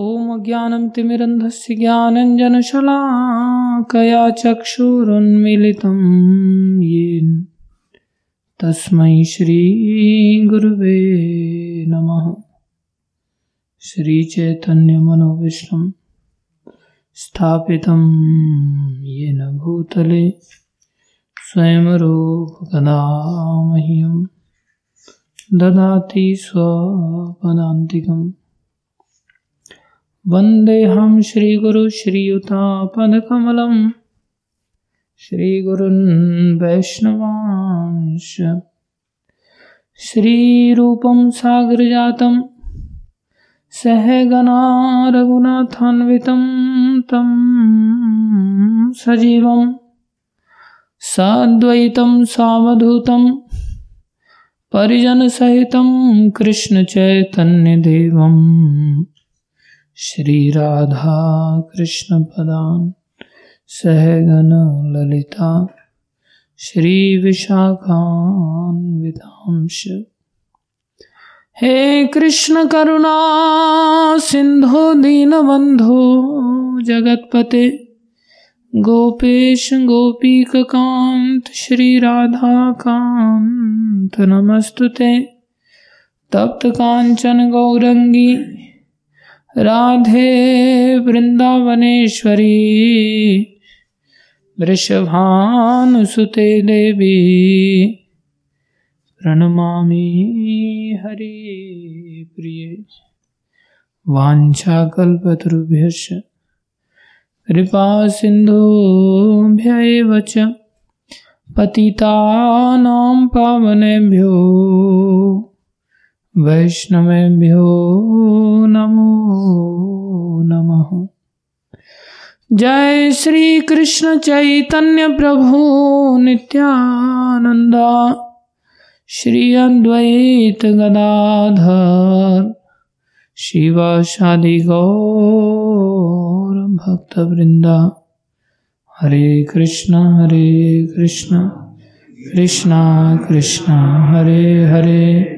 ॐ ज्ञानं तिमिरन्धस्य ज्ञानञ्जनशलाकया चक्षुरुन्मिलितं येन। तस्मै श्रीगुरुवे नमः। श्रीचैतन्यमनोविष्णं स्थापितं येन भूतले स्वयं रूपकदा मह्यं ददाति स्वपदान्तिकम्। वन्देऽहं श्रीगुरु श्रीयुतापदकमलं श्रीगुरुन् वैष्णवांश श्रीरूपं सागरजातं सहगना रघुनाथान्वितं तं सजीवं साद्वैतं सावधूतं परिजनसहितं कृष्णचैतन्यदेवम् श्रीराधा ललिता श्री श्रीविशाखान्वितांश हे कृष्ण करुणा, सिन्धो दीनबन्धो, जगत्पते, गोपेश गोपीककान्त श्रीराधाकान्त नमस्तु ते। तप्तकाञ्चन गौरङ्गी राधे वृन्दावनेश्वरी वृषभानुसुते देवी। प्रणमामि हरे प्रिय। वाञ्छाकल्पतरुभ्यश्च। कृपा च। पतितानां पावनेभ्यो। वैष्णवेभ्यो नमो नमः। जय श्री कृष्ण चैतन्य प्रभु नित्यानंदा श्री अद्वैत गदाधर। शिवाशादि गौर भक्त वृंदा हरे कृष्ण हरे कृष्ण। कृष्ण कृष्ण, हरे हरे।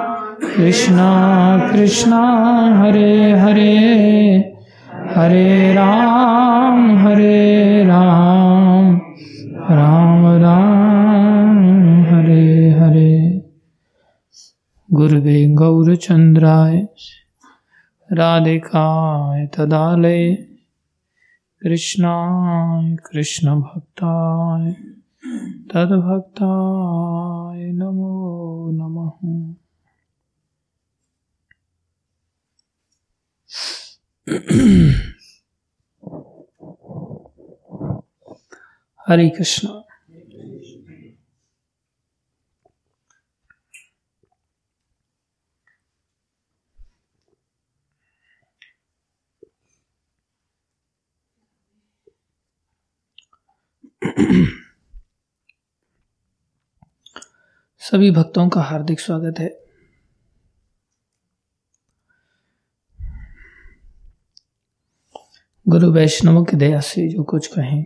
कृष्णा कृष्णा, हरे हरे। हरे राम हरे राम। राम राम, हरे हरे। गुरुवे गौरचन्द्राय राधिकाय तदालय। कृष्णाय कृष्णभक्ताय तद्भक्ताय नमो नमः। हरे कृष्ण। सभी भक्तों का हार्दिक स्वागत है। गुरु वैष्णवों की दया से जो कुछ कहें,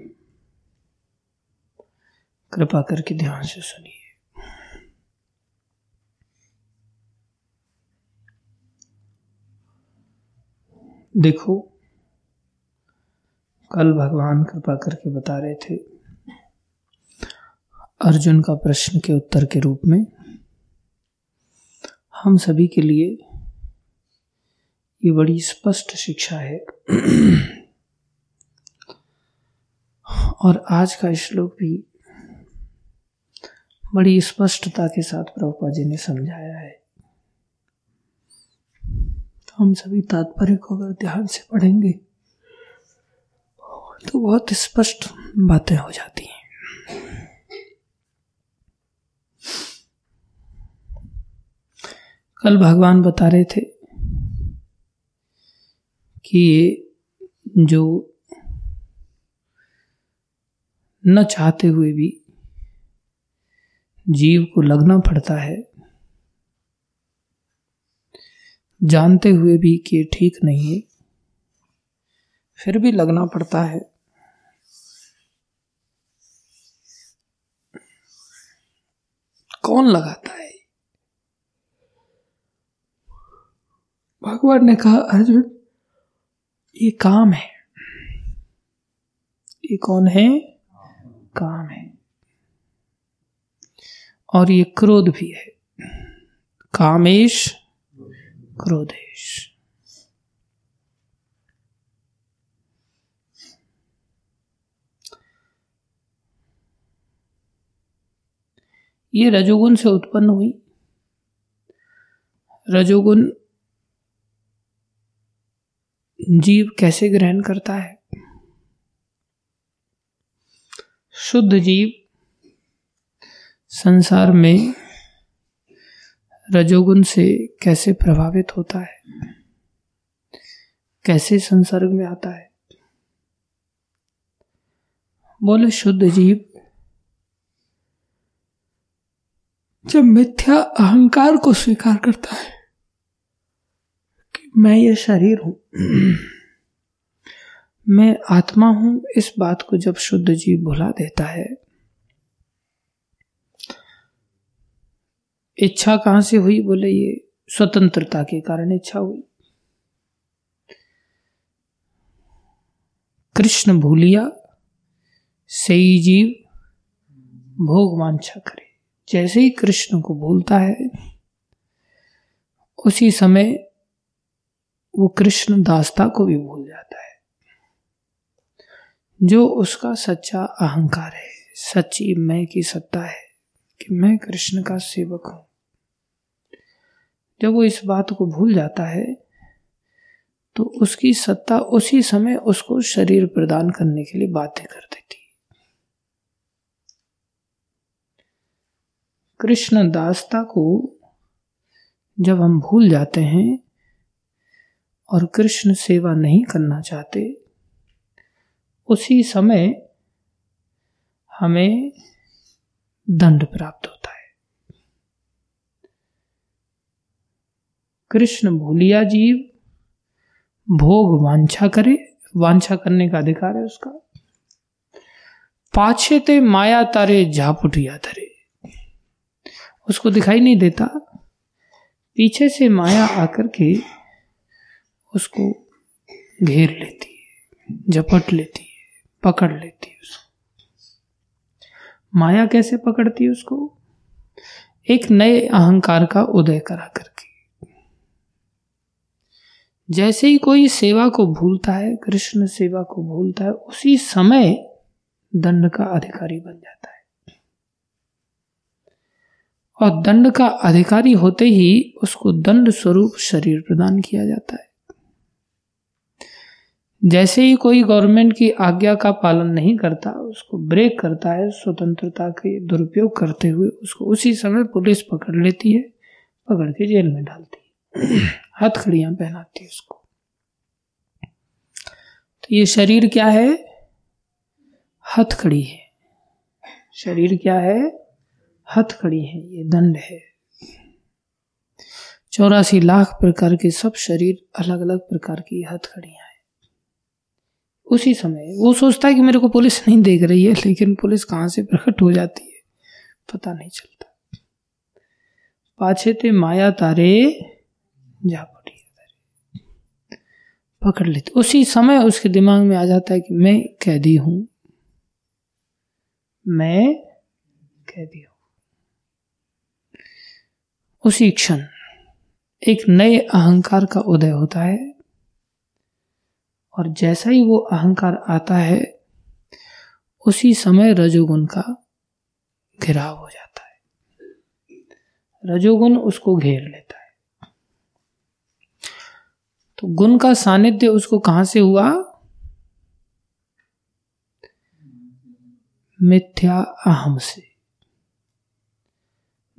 कृपा करके ध्यान से सुनिए। देखो, कल भगवान कृपा करके बता रहे थे, अर्जुन का प्रश्न के उत्तर के रूप में, हम सभी के लिए ये बड़ी स्पष्ट शिक्षा है। और आज का श्लोक भी बड़ी स्पष्टता के साथ प्रभुपा जी ने समझाया है। तो हम सभी तात्पर्य को अगर ध्यान से पढ़ेंगे तो बहुत स्पष्ट बातें हो जाती हैं। कल भगवान बता रहे थे कि ये जो न चाहते हुए भी जीव को लगना पड़ता है। जानते हुए भी कि ठीक नहीं है, फिर भी लगना पड़ता है। कौन लगाता है? भगवान ने कहा, अर्जुन, ये काम है। ये कौन है? काम है। और ये क्रोध भी है। कामेश, क्रोधेश। ये रजोगुण से उत्पन्न हुई। रजोगुण जीव कैसे ग्रहण करता है? शुद्ध जीव संसार में रजोगुण से कैसे प्रभावित होता है? कैसे संसर्ग में आता है? बोले, शुद्ध जीव। जब मिथ्या अहंकार को स्वीकार करता है कि मैं ये शरीर हूँ मैं आत्मा हूँ, इस बात को जब शुद्ध जीव भुला देता है। इच्छा कहाँ से हुई बोले ये? स्वतंत्रता के कारण इच्छा हुई। कृष्ण भूलिया सही जीव, भोग वांछा करे। जैसे ही कृष्ण को भूलता है, उसी समय वो कृष्ण दासता को भी भूल जाता है। जो उसका सच्चा अहंकार है, सच्ची मैं की सत्ता है कि मैं कृष्ण का सेवक हूँ। जब वो इस बात को भूल जाता है तो उसकी सत्ता उसी समय उसको शरीर प्रदान करने के लिए बाध्य कर देती कृष्ण दासता को जब हम भूल जाते हैं और कृष्ण सेवा नहीं करना चाहते उसी समय हमें दंड प्राप्त होता है। कृष्ण भूलिया जीव भोग वांछा करे, वांछा करने का अधिकार है उसका। पाछे ते माया तारे झापुटिया धरे। उसको दिखाई नहीं देता। पीछे से माया आकर के उसको घेर लेती है, झपट लेती पकड़ लेती है उसको। माया कैसे पकड़ती है उसको? एक नए अहंकार का उदय करा करके। जैसे ही कोई सेवा को भूलता है, कृष्ण सेवा को भूलता है, उसी समय दंड का अधिकारी बन जाता है। और दंड का अधिकारी होते ही उसको दंड स्वरूप शरीर प्रदान किया जाता है। जैसे ही कोई गवर्नमेंट की आज्ञा का पालन नहीं करता, उसको ब्रेक करता है, स्वतंत्रता के दुरुपयोग करते हुए उसको उसी समय पुलिस पकड़ लेती है, पकड़ के जेल में डालती है। हथखड़ियाँ पहनाती है उसको। तो ये शरीर क्या है? हथखड़ी है। शरीर क्या है? हथकड़ी है, ये दंड है। चौरासी लाख प्रकार के सब शरीर अलग अलग प्रकार की हथकड़ियाँ। हैं उसी समय, वो सोचता है कि मेरे को पुलिस नहीं देख रही है, लेकिन पुलिस कहाँ से प्रकट हो जाती है, पता नहीं चलता। पाछे ते माया तारे जा पकड़ लेते। उसी समय उसके दिमाग में आ जाता है कि मैं कैदी हूँ। मैं कैदी हूँ। उसी क्षण एक नए अहंकार का उदय होता है। और जैसा ही वो अहंकार आता है, उसी समय रजोगुण का घिराव हो जाता है। रजोगुण उसको घेर लेता है। तो गुण का सानिध्य उसको कहाँ से हुआ? मिथ्या अहम से।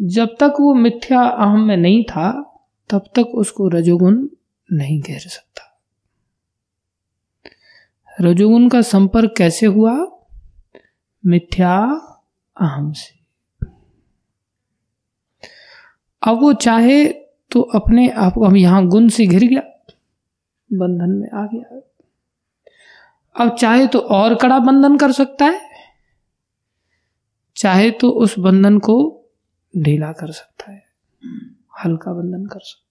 जब तक वो मिथ्या अहम में नहीं था, तब तक उसको रजोगुण नहीं घेर सकता। रजोगुण का संपर्क कैसे हुआ? मिथ्या अहम से। अब वो चाहे तो अपने आप अब यहाँ गुण से घिर गया। बंधन में आ गया। अब चाहे तो और कड़ा बंधन कर सकता है। चाहे तो उस बंधन को ढीला कर सकता है। हल्का बंधन कर सकता है।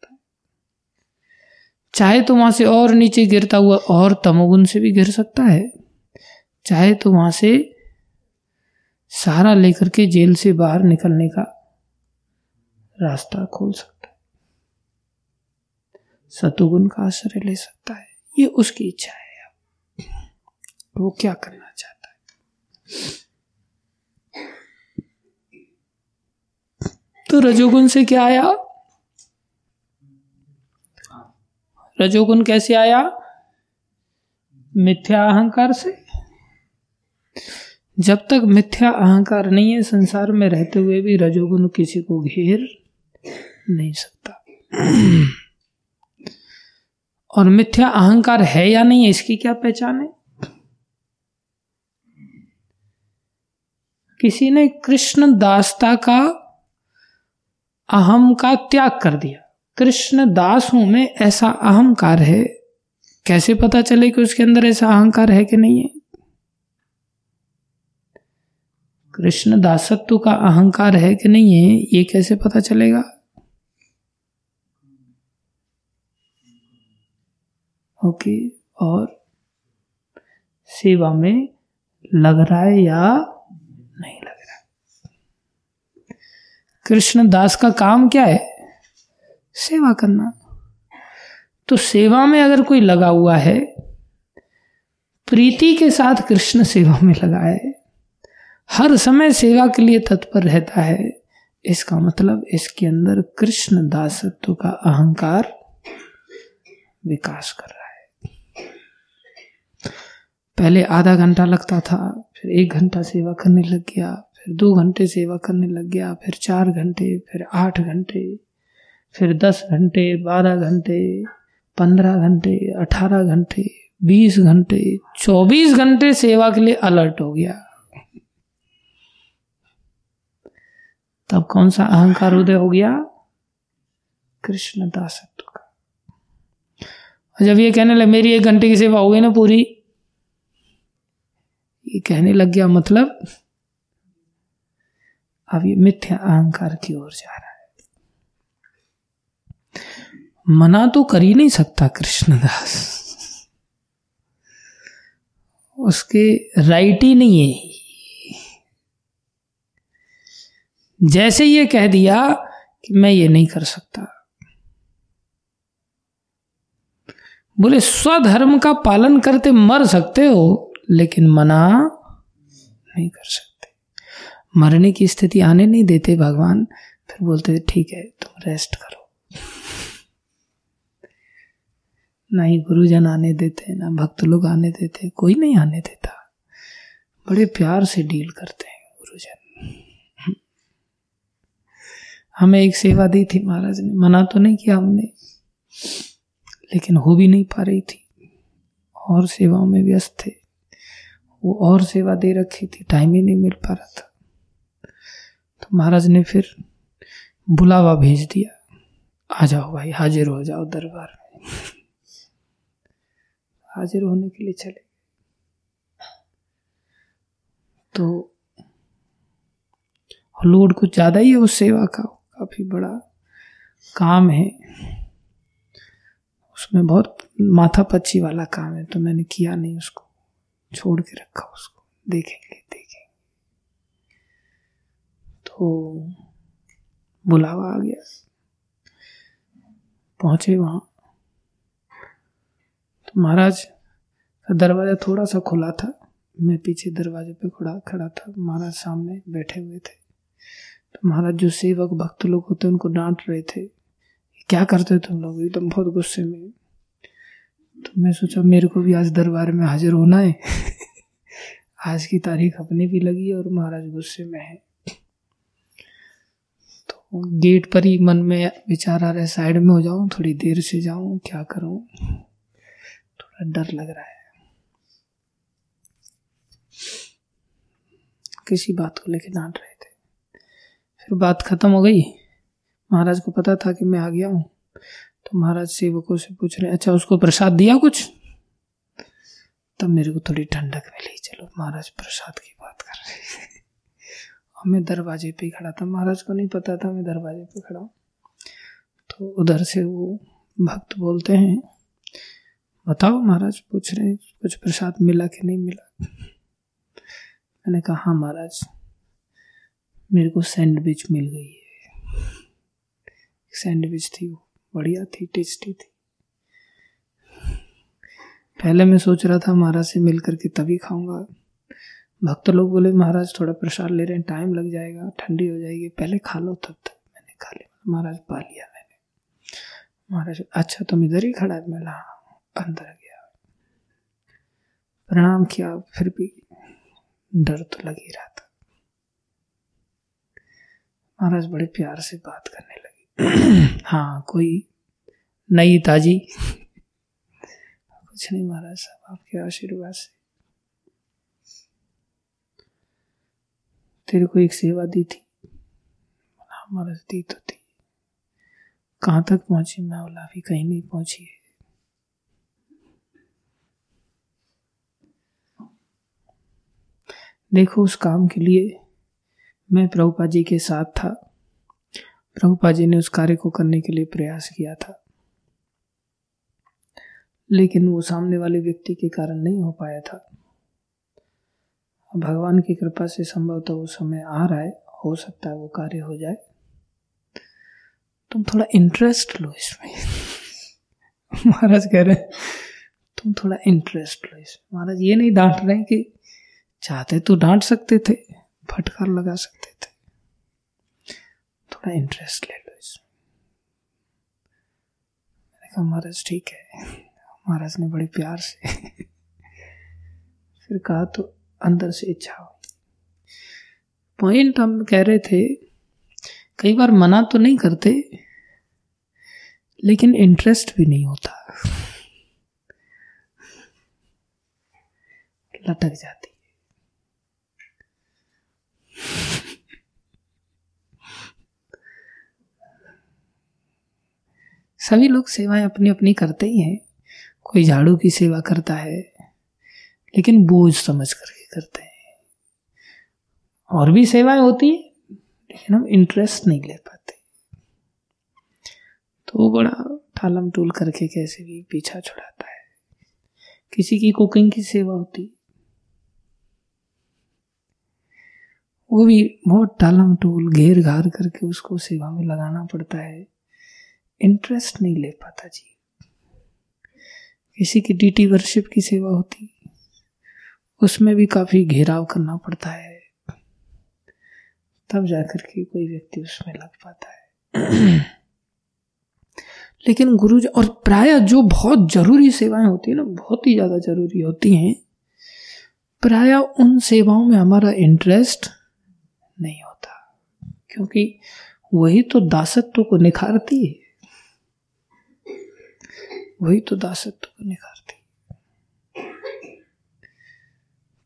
चाहे तो वहाँ से और नीचे गिरता हुआ और तमोगुण से भी गिर सकता है। चाहे तो वहाँ से सहारा लेकर के जेल से बाहर निकलने का रास्ता खोल सकता है। सतुगुण का आश्रय ले सकता है। ये उसकी इच्छा है। वो क्या करना चाहता है? तो रजोगुण से क्या आया? रजोगुण कैसे आया? मिथ्या अहंकार से। जब तक मिथ्या अहंकार नहीं है, संसार में रहते हुए भी रजोगुण किसी को घेर नहीं सकता। और मिथ्या अहंकार है या नहीं इसकी क्या पहचान है? किसी ने कृष्ण दासता का अहम का त्याग कर दिया। कृष्ण दास हूँ मैं, ऐसा अहंकार है। कैसे पता चले कि उसके अंदर ऐसा अहंकार है कि नहीं है? कृष्ण दासत्व का अहंकार है कि नहीं है, ये कैसे पता चलेगा? ओके, और सेवा में लग रहा है या नहीं लग रहा? कृष्ण दास का काम क्या है? सेवा करना। तो सेवा में अगर कोई लगा हुआ है, प्रीति के साथ कृष्ण सेवा में लगा है, हर समय सेवा के लिए तत्पर रहता है, इसका मतलब इसके अंदर कृष्ण दासत्व का अहंकार विकास कर रहा है। पहले आधा घंटा लगता था, फिर एक घंटा सेवा करने लग गया, फिर दो घंटे सेवा करने लग गया, फिर चार घंटे, फिर आठ घंटे। फिर दस घंटे, बारह घंटे, पंद्रह घंटे, अठारह घंटे, बीस घंटे, चौबीस घंटे सेवा के लिए अलर्ट हो गया। तब कौन सा अहंकार उदय हो गया? कृष्ण दासत्व का। जब ये कहने लगे, मेरी एक घंटे की सेवा हो गई ना पूरी, ये कहने लग गया मतलब अब ये मिथ्या अहंकार की ओर जा रहा है मना तो कर ही नहीं सकता कृष्णदास। उसके राइट ही नहीं है। जैसे ये कह दिया कि मैं ये नहीं कर सकता। बोले, स्वधर्म का पालन करते मर सकते हो, लेकिन मना नहीं कर सकते। मरने की स्थिति आने नहीं देते भगवान, फिर बोलते, ठीक है, तुम रेस्ट करो। ना ही गुरुजन आने देते, ना भक्त लोग आने देते, कोई नहीं आने देता। बड़े प्यार से डील करते हैं गुरुजन। हमें एक सेवा दी थी महाराज ने, मना तो नहीं किया हमने, लेकिन हो भी नहीं पा रही थी। और सेवाओं में व्यस्त थे। वो और सेवा दे रखी थी, टाइम ही नहीं मिल पा रहा था। तो महाराज ने फिर बुलावा भेज दिया। आ जाओ भाई, हाजिर हो जाओ दरबार में। हाजिर होने के लिए चले तो लोड कुछ ज़्यादा ही है उस सेवा का काफ़ी बड़ा काम है। उसमें बहुत माथा पच्ची वाला काम है तो मैंने किया नहीं उसको। छोड़ के रखा उसको। देखेंगे देखेंगे। तो बुलावा आ गया। पहुँचे वहाँ। महाराज का दरवाज़ा थोड़ा सा खुला था। मैं पीछे दरवाजे पे खड़ा खड़ा था। महाराज सामने बैठे हुए थे। तो महाराज, जो सेवक भक्त लोग होते उनको डांट रहे थे। क्या करते तुम लोग? एकदम बहुत गुस्से में। तो मैं सोचा, मेरे को भी आज दरबार में हाजिर होना है। आज की तारीख अपनी भी लगी और महाराज गुस्से में है। तो गेट पर ही मन में विचार आ रहा है, साइड में हो जाऊँ, थोड़ी देर से जाऊँ, क्या करूँ? थोड़ा डर लग रहा है। किसी बात को लेकर डांट रहे थे। फिर बात खत्म हो गई। महाराज को पता था कि मैं आ गया हूँ। तो महाराज सेवकों से पूछ रहे अच्छा उसको प्रसाद दिया कुछ? तब मेरे को थोड़ी ठंडक मिली। चलो, महाराज प्रसाद की बात कर रहे थे। मैं दरवाजे पे खड़ा था। महाराज को नहीं पता था मैं दरवाजे पे खड़ा हूँ। तो उधर से वो भक्त बोलते हैं बताओ महाराज पूछ रहे हैं कुछ प्रसाद मिला कि नहीं मिला? मैंने कहा हाँ महाराज मेरे को सैंडविच मिल गई है। सैंडविच थी वो बढ़िया थी टेस्टी थी। पहले मैं सोच रहा था महाराज से मिल करके तभी खाऊँगा। भक्त लोग बोले महाराज थोड़ा प्रसाद ले रहे हैं टाइम लग जाएगा ठंडी हो जाएगी पहले खा लो तब तक। मैंने खा लिया महाराज पा लिया मैंने। महाराज अच्छा तुम इधर ही खड़ा है? मैं हाँ, अंदर गया। प्रणाम किया, फिर भी डर तो लग ही रहा था। महाराज बड़े प्यार से बात करने लगे। हाँ कोई नई ताजी? कुछ नहीं महाराज साहब, आपके आशीर्वाद से। तेरे को एक सेवा दी थी। महाराज, दी तो थी। कहाँ तक पहुँची मैं बोला अभी कहीं नहीं पहुँची है। देखो उस काम के लिए मैं प्रभुपा जी के साथ था। प्रभुपा जी ने उस कार्य को करने के लिए प्रयास किया था। लेकिन वो सामने वाले व्यक्ति के कारण नहीं हो पाया था। भगवान की कृपा से संभव तो वो समय आ रहा है, हो सकता है वो कार्य हो जाए। तुम थोड़ा इंटरेस्ट लो इसमें। महाराज कह रहे हैं, तुम थोड़ा इंटरेस्ट लो इसमें। महाराज ये नहीं डांट रहे कि चाहते तो डांट सकते थे, फटकार लगा सकते थे। थोड़ा इंटरेस्ट ले लो इसमें। महाराज, ठीक है। महाराज ने बड़े प्यार से फिर कहा तो अंदर से इच्छा हो पॉइंट हम कह रहे थे, कई बार मना तो नहीं करते, लेकिन इंटरेस्ट भी नहीं होता। लटक जाती। सभी लोग सेवाएँ अपनी अपनी करते ही हैं। कोई झाड़ू की सेवा करता है, लेकिन बोझ समझ करके करते हैं। और भी सेवाएँ होती है, लेकिन हम इंटरेस्ट नहीं ले पाते। तो बड़ा ठालम टूल करके कैसे भी पीछा छुड़ाता है। किसी की कुकिंग की सेवा होती वो भी बहुत टालम टूल घेर घार करके उसको सेवा में लगाना पड़ता है। इंटरेस्ट नहीं ले पाता जी। किसी की डीटी वर्शिप की सेवा होती, उसमें भी काफ़ी घेराव करना पड़ता है। तब जाकर के कोई व्यक्ति उसमें लग पाता है। लेकिन गुरु और प्राय जो बहुत ज़रूरी सेवाएँ होती है ना, बहुत ही ज़्यादा ज़रूरी होती हैं, प्राय उन सेवाओं में हमारा इंटरेस्ट नहीं होता। क्योंकि वही तो दासत्व को निखारती है। वही तो दासत्व को निखारती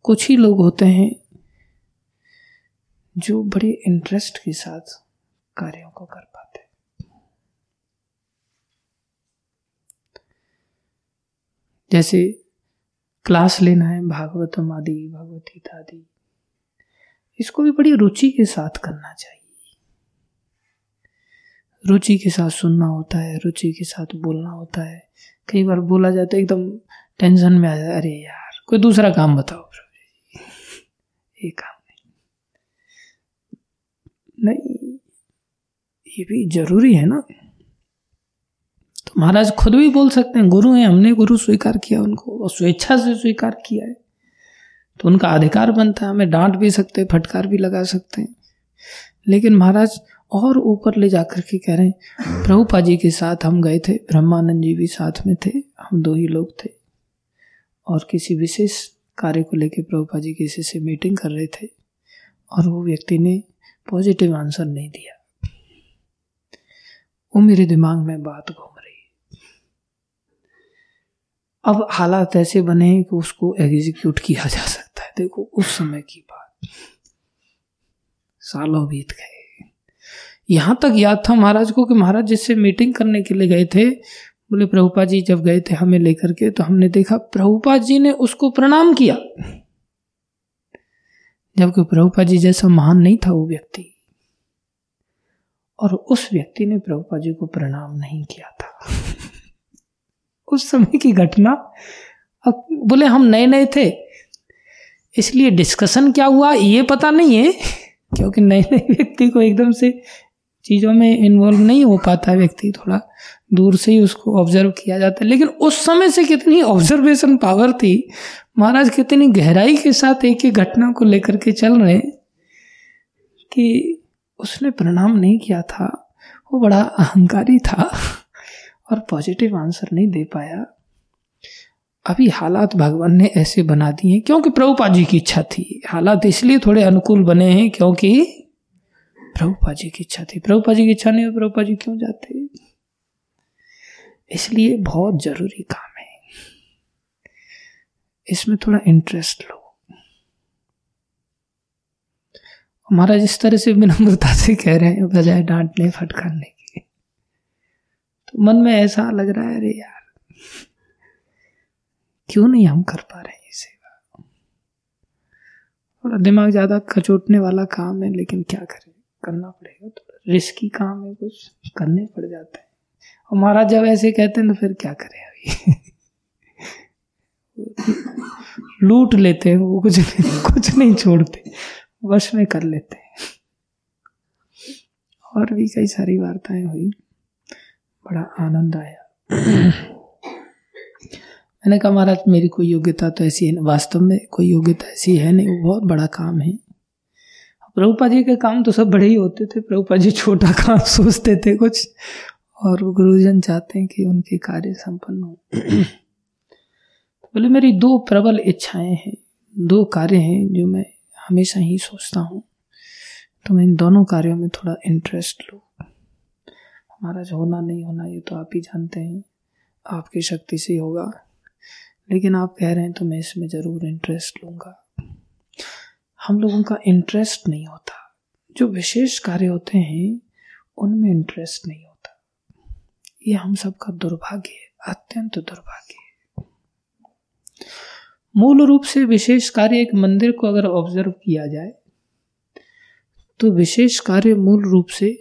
कुछ ही लोग होते हैं जो बड़े इंटरेस्ट के साथ कार्यों को कर पाते जैसे क्लास लेना है, भागवतम आदि, भगवती आदि, इसको भी बड़ी रुचि के साथ करना चाहिए। रुचि के साथ सुनना होता है, रुचि के साथ बोलना होता है। कई बार बोला जाता है एकदम टेंशन में आ जाए अरे यार, कोई दूसरा काम बताओ। ये काम नहीं। नहीं, ये भी ज़रूरी है ना। तो महाराज खुद भी बोल सकते हैं, गुरु हैं, हमने गुरु स्वीकार किया उनको, और स्वेच्छा से स्वीकार किया है। तो उनका अधिकार बनता है, हमें डांट भी सकते हैं, फटकार भी लगा सकते हैं। लेकिन महाराज और ऊपर ले जाकर के कह रहे हैं प्रभुपा जी के साथ हम गए थे, ब्रह्मानंद जी भी साथ में थे, हम दो ही लोग थे। और किसी विशेष कार्य को लेकर प्रभुपा जी किसी से मीटिंग कर रहे थे, और वो व्यक्ति ने पॉजिटिव आंसर नहीं दिया। वो मेरे दिमाग में बात घूम रही। अब हालात ऐसे बने हैं कि उसको एग्जीक्यूट किया जा सकता है। देखो, उस समय की बात। सालों बीत गए। यहाँ तक याद था महाराज को कि महाराज जिससे मीटिंग करने के लिए गए थे, बोले, प्रभुपा जी जब गए थे हमें लेकर के तो हमने देखा प्रभुपा जी ने उसको प्रणाम किया। जबकि प्रभुपा जी जैसा महान नहीं था वो व्यक्ति। और उस व्यक्ति ने प्रभुपा जी को प्रणाम नहीं किया था। उस समय की घटना बोले, हम नए नए थे। इसलिए डिस्कशन क्या हुआ, ये पता नहीं है, क्योंकि नए नए व्यक्ति को एकदम से चीज़ों में इन्वॉल्व नहीं हो पाता व्यक्ति, थोड़ा दूर से ही उसको ऑब्ज़र्व किया जाता है। लेकिन उस समय से कितनी ऑब्जर्वेशन पावर थी, महाराज कितनी गहराई के साथ एक एक घटना को लेकर के चल रहे कि उसने प्रणाम नहीं किया था। वो बड़ा अहंकारी था और पॉजिटिव आंसर नहीं दे पाया। अभी हालात भगवान ने ऐसे बना दिए क्योंकि प्रभुपा जी की इच्छा थी। हालात इसलिए थोड़े अनुकूल बने हैं क्योंकि प्रभुपा जी की इच्छा थी। प्रभुपा जी की इच्छा नहीं हो प्रभुपा जी क्यों जाते? इसलिए बहुत ज़रूरी काम है। इसमें थोड़ा इंटरेस्ट लो। हमारा जिस तरह से विनम्रता से कह रहे हैं, बजाय डांटने, फटकारने के। तो मन में ऐसा लग रहा है, अरे यार, क्यों नहीं हम कर पा रहे ये सेवा? थोड़ा दिमाग ज़्यादा खचोटने वाला काम है, लेकिन क्या करें? करना पड़ेगा थोड़ा रिस्की काम है कुछ, करने पड़ जाते हैं। और महाराज जब ऐसे कहते हैं तो फिर क्या करें अभी? लूट लेते हैं, वो कुछ नहीं कुछ नहीं छोड़ते, वश में कर लेते हैं। और भी कई सारी वार्ताएँ हुई, बड़ा आनंद आया। मैंने कहा, महाराज, मेरी कोई योग्यता तो ऐसी है, वास्तव में कोई योग्यता ऐसी है नहीं, वो बहुत बड़ा काम है। प्रभुपा जी के काम तो सब बड़े ही होते थे। प्रभुपा जी छोटा काम सोचते थे कुछ, और गुरुजन चाहते हैं कि उनके कार्य संपन्न हो। बोले, मेरी दो प्रबल इच्छाएँ हैं, दो कार्य हैं जो मैं हमेशा ही सोचता हूँ। तो मैं इन दोनों कार्यों में थोड़ा इंटरेस्ट लूँ। हमारा जो होना नहीं होना, ये तो आप ही जानते हैं, आपकी शक्ति से होगा। लेकिन आप कह रहे हैं तो मैं इसमें ज़रूर इंटरेस्ट लूँगा। हम लोगों का इंटरेस्ट नहीं होता। जो विशेष कार्य होते हैं, उनमें इंटरेस्ट नहीं होता। ये हम सबका दुर्भाग्य है, अत्यंत दुर्भाग्य है। मूल रूप से विशेष कार्य एक मंदिर को अगर ऑब्ज़र्व किया जाए तो विशेष कार्य मूल रूप से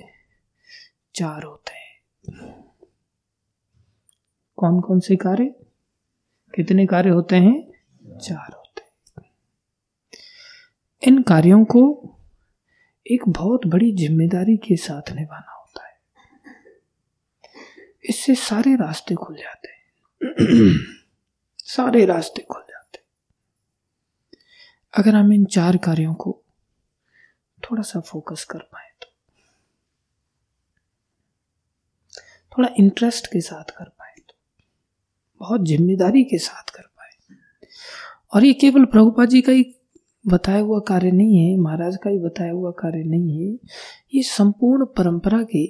चार होते हैं। कौन कौन से कार्य? कितने कार्य होते हैं? चार इन कार्यों को एक बहुत बड़ी ज़िम्मेदारी के साथ निभाना होता है। इससे सारे रास्ते खुल जाते हैं। सारे रास्ते खुल जाते हैं। अगर हम इन चार कार्यों को थोड़ा सा फोकस कर पाए तो। थोड़ा इंटरेस्ट के साथ कर पाए तो। बहुत ज़िम्मेदारी के साथ कर पाए। और ये केवल प्रभुपा जी का ही बताया हुआ कार्य नहीं है, महाराज का ही बताया हुआ कार्य नहीं है, ये संपूर्ण परंपरा के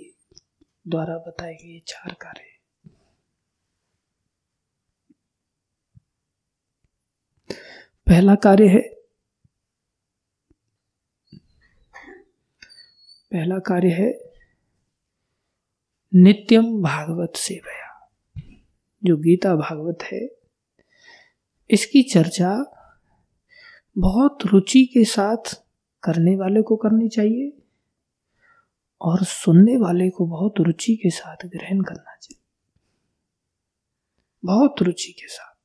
द्वारा बताए गए चार कार्य पहला कार्य है, पहला कार्य है नित्यम भागवत सेवया, जो गीता भागवत है, इसकी चर्चा बहुत रुचि के साथ करने वाले को करनी चाहिए और सुनने वाले को बहुत रुचि के साथ ग्रहण करना चाहिए। बहुत रुचि के साथ।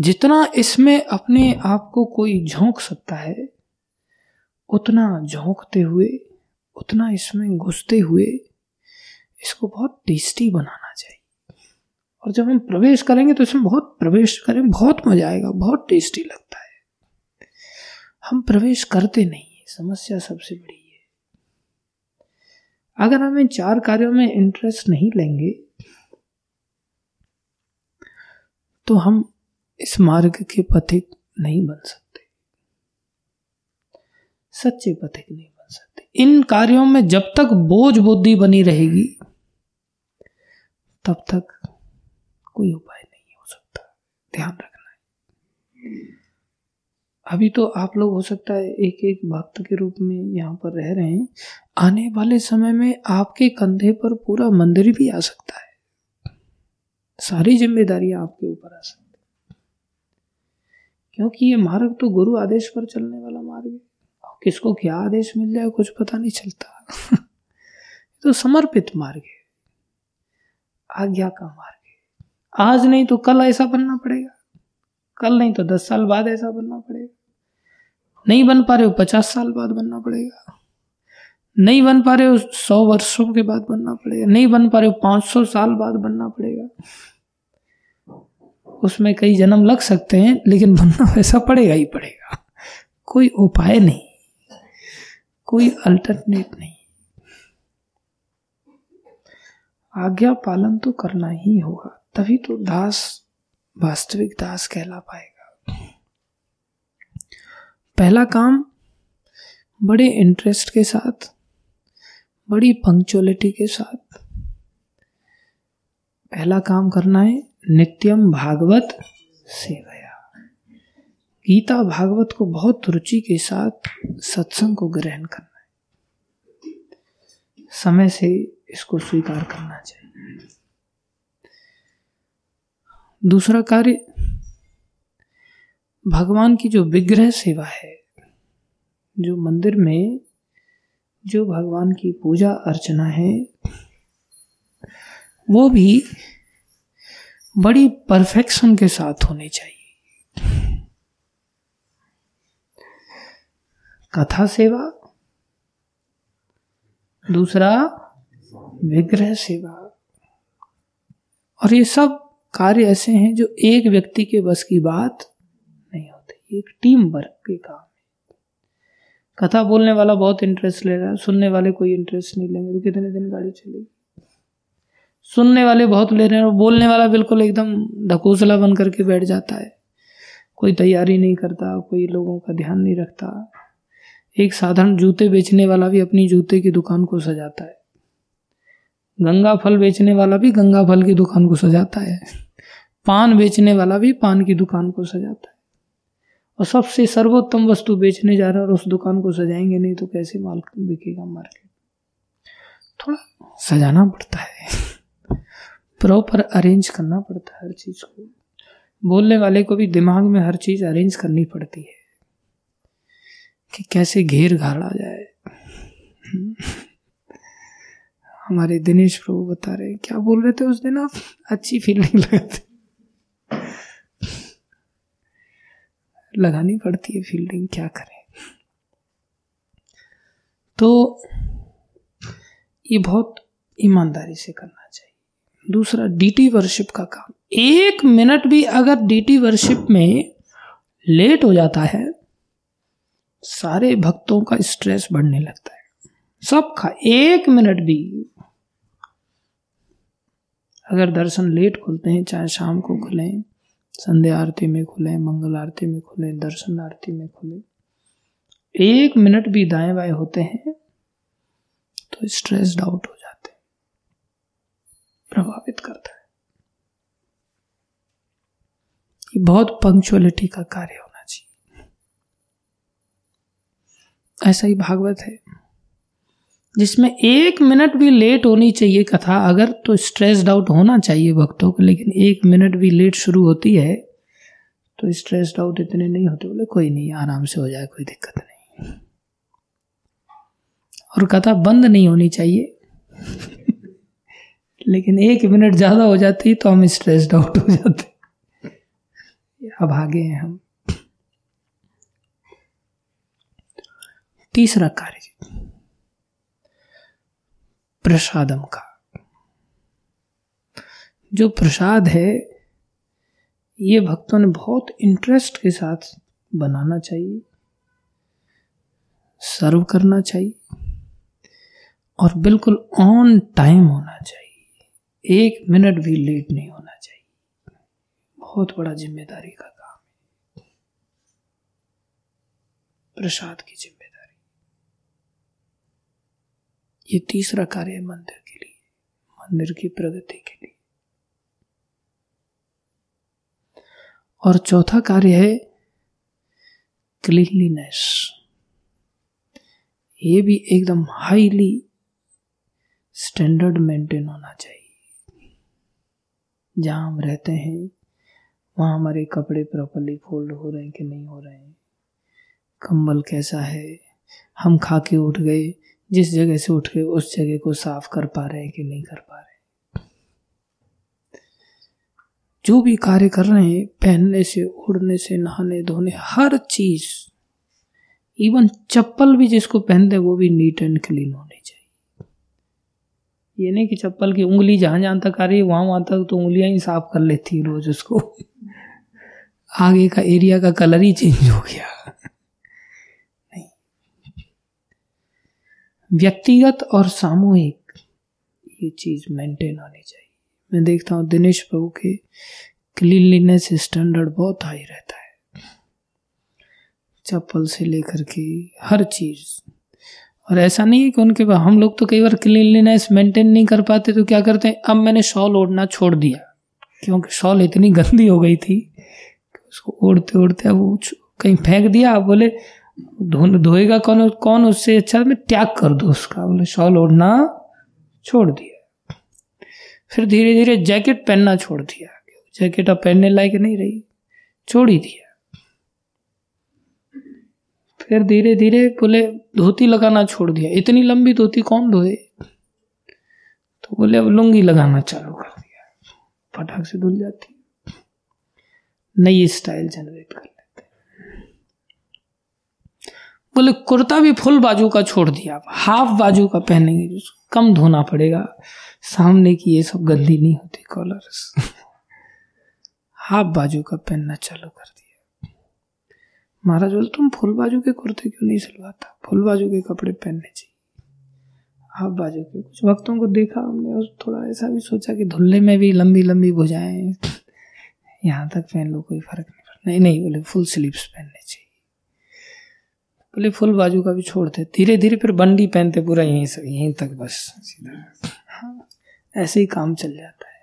जितना इसमें अपने आप को कोई झोंक सकता है, उतना झोंकते हुए, उतना इसमें घुसते हुए, इसको बहुत टेस्टी बनाना और जब हम प्रवेश करेंगे तो इसमें बहुत प्रवेश करेंगे, बहुत मज़ा आएगा, बहुत टेस्टी लगता है। हम प्रवेश करते नहीं है, समस्या सबसे बड़ी है। अगर हम इन चार कार्यों में इंटरेस्ट नहीं लेंगे तो हम इस मार्ग के पथिक नहीं बन सकते। सच्चे पथिक नहीं बन सकते। इन कार्यों में जब तक बोझ बुद्धि बनी रहेगी, तब तक कोई उपाय नहीं हो सकता। ध्यान रखना है। अभी तो आप लोग हो सकता है एक एक भक्त के रूप में यहाँ पर रह रहे हैं। आने वाले समय में आपके कंधे पर पूरा मंदिर भी आ सकता है। सारी ज़िम्मेदारी आपके ऊपर आ सकती क्योंकि ये मार्ग तो गुरु आदेश पर चलने वाला मार्ग है। किसको क्या आदेश मिल जाए, कुछ पता नहीं चलता। तो समर्पित मार्ग है। आज्ञा का मार्ग आज नहीं तो कल ऐसा बनना पड़ेगा। कल नहीं तो दस साल बाद ऐसा बनना पड़ेगा। नहीं बन पा रहे हो, पचास साल बाद बनना पड़ेगा। नहीं बन पा रहे हो, सौ वर्षों के बाद बनना पड़ेगा। नहीं बन पा रहे हो, पाँच सौ साल बाद बनना पड़ेगा। उसमें कई जन्म लग सकते हैं, लेकिन बनना वैसा पड़ेगा ही पड़ेगा। कोई उपाय नहीं। कोई अल्टरनेट नहीं। आज्ञा पालन तो करना ही होगा। तभी तो दास, वास्तविक दास कहला पाएगा। पहला काम, बड़े इंटरेस्ट के साथ, बड़ी पंक्चुअलिटी के साथ। पहला काम करना है, नित्यम भागवत सेवया। गीता भागवत को बहुत रुचि के साथ सत्संग को ग्रहण करना है। समय से इसको स्वीकार करना चाहिए। दूसरा कार्य, भगवान की जो विग्रह सेवा है, जो मंदिर में जो भगवान की पूजा अर्चना है, वो भी बड़ी परफेक्शन के साथ होनी चाहिए। कथा सेवा, दूसरा विग्रह सेवा। और ये सब कार्य ऐसे हैं जो एक व्यक्ति के बस की बात नहीं होती, एक टीम वर्क के काम है। कथा बोलने वाला बहुत इंटरेस्ट ले रहा है, सुनने वाले कोई इंटरेस्ट नहीं लेंगे तो कितने दिन गाड़ी चलेगी? सुनने वाले बहुत ले रहे हैं, और बोलने वाला बिल्कुल एकदम ढकोसला बन करके बैठ जाता है। कोई तैयारी नहीं करता, कोई लोगों का ध्यान नहीं रखता। एक साधारण जूते बेचने वाला भी अपनी जूते की दुकान को सजाता है। गंगा फल बेचने वाला भी गंगा फल की दुकान को सजाता है। पान बेचने वाला भी पान की दुकान को सजाता है। और सबसे सर्वोत्तम वस्तु बेचने जा रहा है और उस दुकान को सजाएँगे नहीं तो कैसे माल बिकेगा मार्केट? थोड़ा सजाना पड़ता है। प्रॉपर अरेंज करना पड़ता है हर चीज़ को। बोलने वाले को भी दिमाग में हर चीज़ अरेंज करनी पड़ती है। कि कैसे घेर घाड़ा जाए। हमारे दिनेश प्रभु बता रहे क्या बोल रहे थे उस दिन आप? अच्छी फीलिंग लगाते लगानी पड़ती है फील्डिंग क्या करें? तो ये बहुत ईमानदारी से करना चाहिए। दूसरा डीटी वर्शिप का काम। एक मिनट भी अगर डीटी वर्शिप में लेट हो जाता है, सारे भक्तों का स्ट्रेस बढ़ने लगता है। सबका एक मिनट भी अगर दर्शन लेट खुलते हैं, चाहे शाम को खुले, संध्या आरती में खुले, मंगल आरती में खुले, दर्शन आरती में खुले, एक मिनट भी दाएँ बाएँ होते हैं तो स्ट्रेस आउट हो जाते हैं, प्रभावित करता है। ये बहुत पंक्चुअलिटी का कार्य होना चाहिए। ऐसा ही भागवत है। जिसमें एक मिनट भी लेट होनी चाहिए कथा, अगर तो स्ट्रेस्ड आउट होना चाहिए भक्तों को, लेकिन एक मिनट भी लेट शुरू होती है तो स्ट्रेस्ड आउट इतने नहीं होते, बोले कोई नहीं, आराम से हो जाए, कोई दिक्कत नहीं। और कथा बंद नहीं होनी चाहिए। लेकिन एक मिनट ज़्यादा हो जाती तो हम स्ट्रेस्ड आउट हो जाते। अब आगे हैं हम। तीसरा कार्य। प्रसादम का। जो प्रसाद है, ये भक्तों ने बहुत इंटरेस्ट के साथ बनाना चाहिए सर्व करना चाहिए, और बिल्कुल ऑन टाइम होना चाहिए। एक मिनट भी लेट नहीं होना चाहिए। बहुत बड़ा ज़िम्मेदारी का काम है। प्रसाद की ज़िम्मेदारी। ये तीसरा कार्य है मंदिर के लिए, मंदिर की प्रगति के लिए। और चौथा कार्य है क्लीनलीनेस ये भी एकदम हाईली स्टैंडर्ड मेंटेन होना चाहिए। जहाँ हम रहते हैं, वहाँ हमारे कपड़े प्रॉपरली फोल्ड हो रहे हैं कि नहीं हो रहे हैं? कंबल कैसा है? हम खा के उठ गए जिस जगह से उठ के, उस जगह को साफ़ कर पा रहे हैं कि नहीं कर पा रहे। जो भी कार्य कर रहे हैं, पहनने से उड़ने से, नहाने, धोने, हर चीज़ इवन चप्पल भी जिसको पहनते वो भी नीट एंड क्लीन होनी चाहिए। ये नहीं कि चप्पल की उंगली जहाँ जहाँ तक आ रही है, वहाँ वहाँ तक तो उंगलियाँ ही साफ़ कर लेती है रोज उसको। आगे का एरिया का कलर ही चेंज हो गया नहीं व्यक्तिगत और सामूहिक ये चीज़ मेंटेन होनी चाहिए। मैं देखता हूँ दिनेश प्रभु के क्लीनलीनेस स्टैंडर्ड बहुत हाई रहता है। चप्पल से लेकर के हर चीज़। और ऐसा नहीं है कि उनके पास हम लोग तो कई बार क्लीनलीनेस मेंटेन नहीं कर पाते तो क्या करते हैं? अब मैंने शॉल ओढ़ना छोड़ दिया, क्योंकि शॉल इतनी गंदी हो गई थी उसको ओढ़ते ओढ़ते अब कहीं फेंक दिया, आप बोले धोएगा कौन कौन उससे अच्छा मैं त्याग कर दो उसका। बोले, शॉल ओढ़ना, छोड़ दिया। फिर धीरे धीरे जैकेट पहनना छोड़ दिया। जैकेट अब पहनने लायक नहीं रही। छोड़ ही दिया। फिर धीरे धीरे बोले, धोती लगाना छोड़ दिया। इतनी लंबी धोती कौन धोए? तो बोले, अब लुंगी लगाना चालू कर दिया। फटाक से धुल जाती नई स्टाइल जनरेट कर लेते बोले, कुर्ता भी फुल बाजू का छोड़ दिया हाफ़ बाजू का पहनेंगे कम धोना पड़ेगा। सामने की ये सब गंदी नहीं होती कॉलर्स हाफ़ बाजू का पहनना चालू कर दिया। महाराज बोले, तुम फुल बाजू के कुर्ते क्यों नहीं सिलवाता? फुल बाजू के कपड़े पहनने चाहिए। हाफ़ बाजू के कुछ वक्तों को देखा हमने, और थोड़ा ऐसा भी सोचा कि धुल्ले में भी लंबी लंबी भुजाएँ, यहाँ तक पहन लो, कोई फ़र्क नहीं पड़ता। नहीं नहीं, बोले, फुल स्लीव्स पहनने चाहिए। बोले फुल बाजू का भी छोड़ते धीरे धीरे फिर बंडी पहनते पूरा यहीं से, यहीं तक बस, सीधा। हाँ ऐसे ही काम चल जाता है।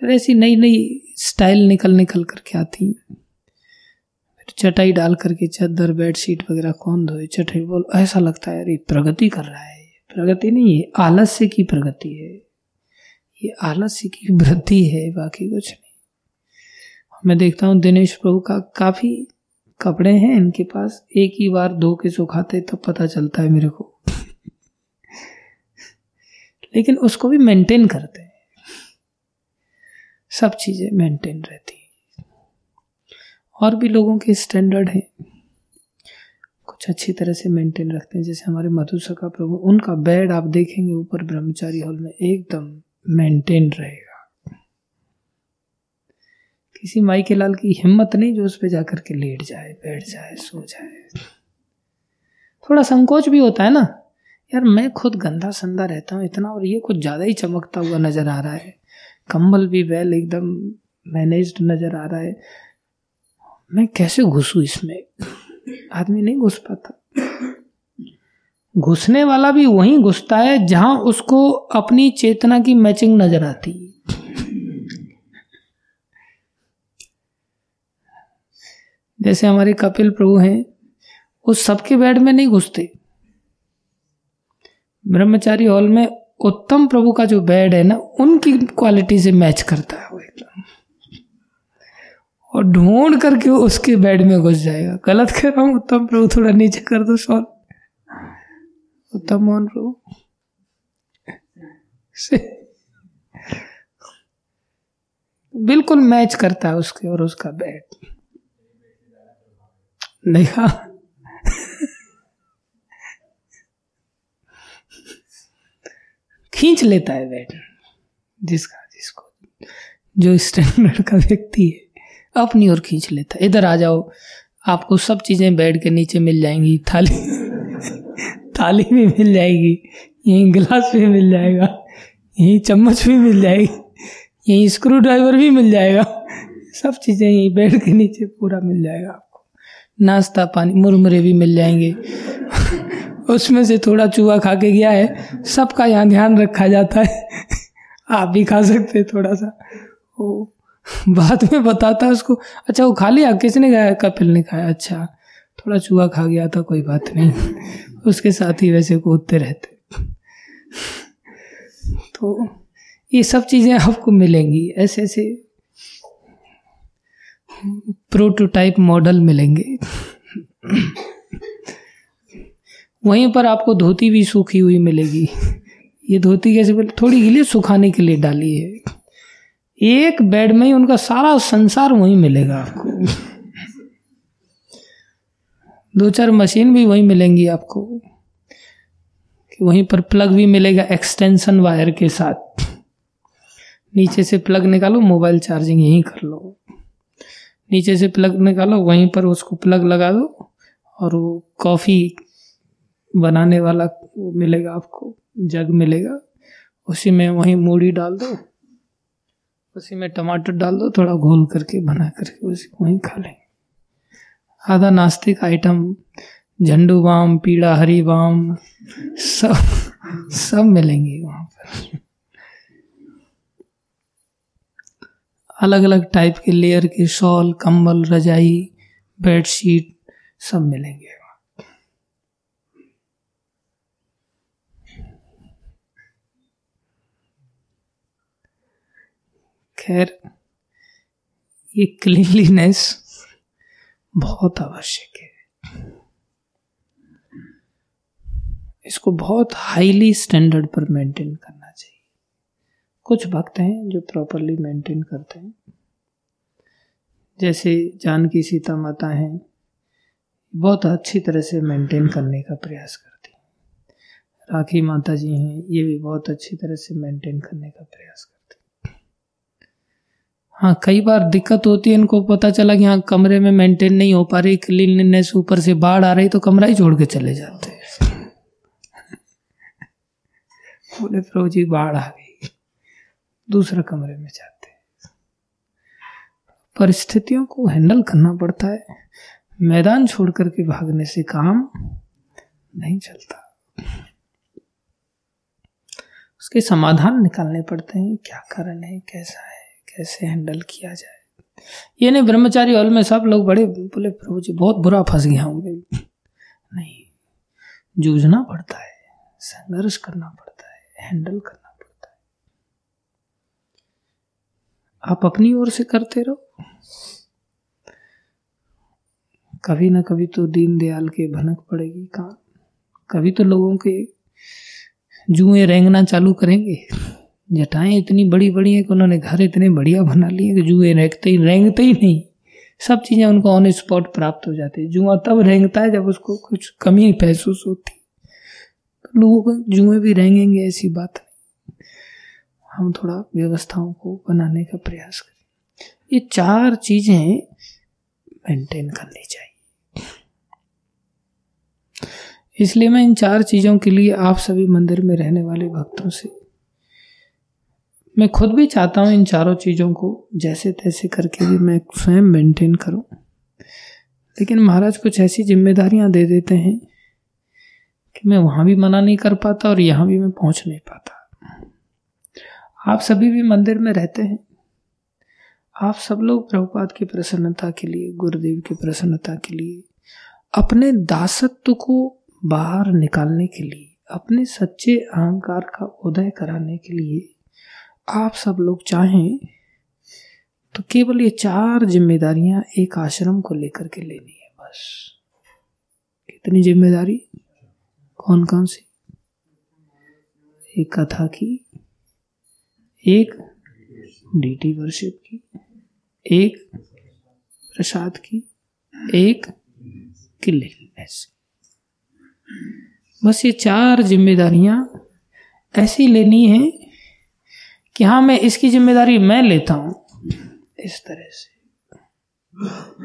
फिर ऐसी नई नई स्टाइल निकल निकल करके आती फिर चटाई डाल करके चादर बेडशीट वगैरह, कौन धोए, चटाई बोल ऐसा लगता है, अरे, प्रगति कर रहा है प्रगति नहीं है आलस्य की प्रगति है। ये आलस्य की वृद्धि है, बाकी कुछ नहीं। मैं देखता हूँ दिनेश प्रभु का काफ़ी कपड़े हैं इनके पास, एक ही बार धो के सुखाते तब पता चलता है मेरे को। लेकिन उसको भी मेंटेन करते हैं। सब चीज़ें मेंटेन रहती और भी लोगों के स्टैंडर्ड हैं। कुछ अच्छी तरह से मेंटेन रखते हैं। जैसे हमारे मधुसका प्रभु, उनका बेड आप देखेंगे ऊपर ब्रह्मचारी हॉल में एकदम मेंटेन रहेगा। किसी माई के लाल की हिम्मत नहीं जो उस पर जाकर के लेट जाए, बैठ जाए, सो जाए। थोड़ा संकोच भी होता है ना। यार, मैं खुद गंदा संदा रहता हूँ इतना और ये कुछ ज़्यादा ही चमकता हुआ नज़र आ रहा है। कंबल भी वेल एकदम मैनेज नज़र आ रहा है। मैं कैसे घुसूँ इसमें? आदमी नहीं घुस पाता। घुसने वाला भी वहीं घुसता है जहाँ उसको अपनी चेतना की मैचिंग नज़र आती। है जैसे हमारे कपिल प्रभु हैं, वो सबके बेड में नहीं घुसते। ब्रह्मचारी हॉल में उत्तम प्रभु का जो बेड है ना, उनकी क्वालिटी से मैच करता है वो एकदम और ढूंढ करके उसके बेड में घुस जाएगा। गलत कह रहा हूँ, उत्तम प्रभु थोड़ा नीचे कर दो शॉल उत्तम मोहन प्रभु। बिल्कुल मैच करता है उसके और उसका बेड। नहीं खींच लेता है बेड जिसका, जिसको, जो स्टैंडर्ड का व्यक्ति है, अपनी ओर खींच लेता है। इधर आ जाओ। आपको सब चीज़ें बेड के नीचे मिल जाएँगी। थाली थाली भी मिल जाएगी। यहीं गिलास भी मिल जाएगा। यहीं चम्मच भी मिल जाएगी। यहीं स्क्रू ड्राइवर भी मिल जाएगा। सब चीज़ें यहीं बेड के नीचे पूरा मिल जाएगा। नाश्ता पानी, मुरमुरे भी मिल जाएँगे। उसमें से थोड़ा चूहा खा के गया है। सबका यहाँ ध्यान रखा जाता है। आप भी खा सकते थोड़ा सा। ओ, बाद में बताता उसको। अच्छा वो खा लिया? किसने खाया? कपिल ने खाया। अच्छा थोड़ा चूहा खा गया था, कोई बात नहीं। उसके साथ ही वैसे कूदते रहते। तो ये सब चीज़ें आपको मिलेंगी। ऐसे ऐसे प्रोटोटाइप मॉडल मिलेंगे। वहीं पर आपको धोती भी सूखी हुई मिलेगी। ये धोती कैसे बोले थोड़ी गीली सुखाने के लिए डाली है। एक बेड में ही उनका सारा संसार वहीं मिलेगा आपको। दो चार मशीन भी वहीं मिलेंगी आपको। कि वहीं पर प्लग भी मिलेगा एक्सटेंशन वायर के साथ। नीचे से प्लग निकालो, मोबाइल चार्जिंग यहीं कर लो। नीचे से प्लग निकालो, वहीं पर उसको प्लग लगा दो और वो कॉफ़ी बनाने वाला वो मिलेगा आपको जग मिलेगा। उसी में वहीं मूढ़ी डाल दो, उसी में टमाटर डाल दो, थोड़ा घोल करके, बना करके उसी वहीं खा लेंगे। आधा नास्तिक आइटम झंडू बाम, पीड़ा हरी बाम, सब सब मिलेंगे वहाँ पर। अलग अलग टाइप के लेयर के शॉल कंबल, रजाई बेडशीट सब मिलेंगे। खैर, ये क्लीनलीनेस बहुत आवश्यक है। इसको बहुत हाईली स्टैंडर्ड पर मेंटेन करना। कुछ भक्त हैं जो प्रॉपरली मेंटेन करते हैं। जैसे जानकी सीता माता हैं, बहुत अच्छी तरह से मेंटेन करने का प्रयास करती हैं। राखी माता जी हैं, ये भी बहुत अच्छी तरह से मेंटेन करने का प्रयास करती हाँ। कई बार दिक्कत होती है, इनको पता चला कि हाँ कमरे में मेंटेन नहीं हो पा रही क्लीननेस ऊपर से बाढ़ आ रही तो कमरा ही छोड़ के चले जाते हैं। बोले, प्रभु जी, बाढ़ आ गई। दूसरे कमरे में जाते परिस्थितियों को हैंडल करना पड़ता है। मैदान छोड़ करके भागने से काम नहीं चलता। उसके समाधान निकालने पड़ते हैं, क्या कारण है, कैसा है, कैसे हैंडल किया जाए। ये नहीं ब्रह्मचारी हॉल में सब लोग बड़े बोले, प्रभु जी, बहुत बुरा फंस गया हूँ नहीं, जूझना पड़ता है, संघर्ष करना पड़ता है, हैंडल करना पड़ता है आप अपनी ओर से करते रहो। कभी ना कभी तो दीन दयाल के भनक पड़ेगी कहा कभी तो लोगों के जुए रेंगना चालू करेंगे। जटाएँ इतनी बड़ी बड़ी हैं कि उन्होंने घर इतने बढ़िया बना लिए कि जुए रेंगते ही रेंगते ही नहीं। सब चीज़ें उनको ऑन स्पॉट प्राप्त हो जाती है। जुआ तब रेंगता है जब उसको कुछ कमी महसूस होती। तो लोगों को जुए भी रेंगेंगे, ऐसी बात हम थोड़ा व्यवस्थाओं को बनाने का प्रयास करें। ये चार चीज़ें मेंटेन करनी चाहिए। इसलिए मैं इन चार चीज़ों के लिए आप सभी मंदिर में रहने वाले भक्तों से मैं खुद भी चाहता हूँ इन चारों चीज़ों को जैसे तैसे करके भी मैं स्वयं मेंटेन करूँ। लेकिन महाराज कुछ ऐसी जिम्मेदारियाँ दे देते हैं कि मैं वहाँ भी मना नहीं कर पाता और यहाँ भी मैं पहुँच नहीं पाता। आप सभी भी मंदिर में रहते हैं। आप सब लोग प्रभुपाद की प्रसन्नता के लिए, गुरुदेव की प्रसन्नता के लिए, अपने दासत्व को बाहर निकालने के लिए, अपने सच्चे अहंकार का उदय कराने के लिए आप सब लोग चाहें तो केवल ये चार जिम्मेदारियाँ एक आश्रम को लेकर के लेनी है बस। कितनी ज़िम्मेदारी? कौन कौन सी? एक कथा की एक डीटी वर्शिप की, एक प्रसाद की, एक क्लीननेस बस ये चार जिम्मेदारियाँ ऐसी लेनी है कि हाँ मैं इसकी ज़िम्मेदारी मैं लेता हूँ इस तरह से।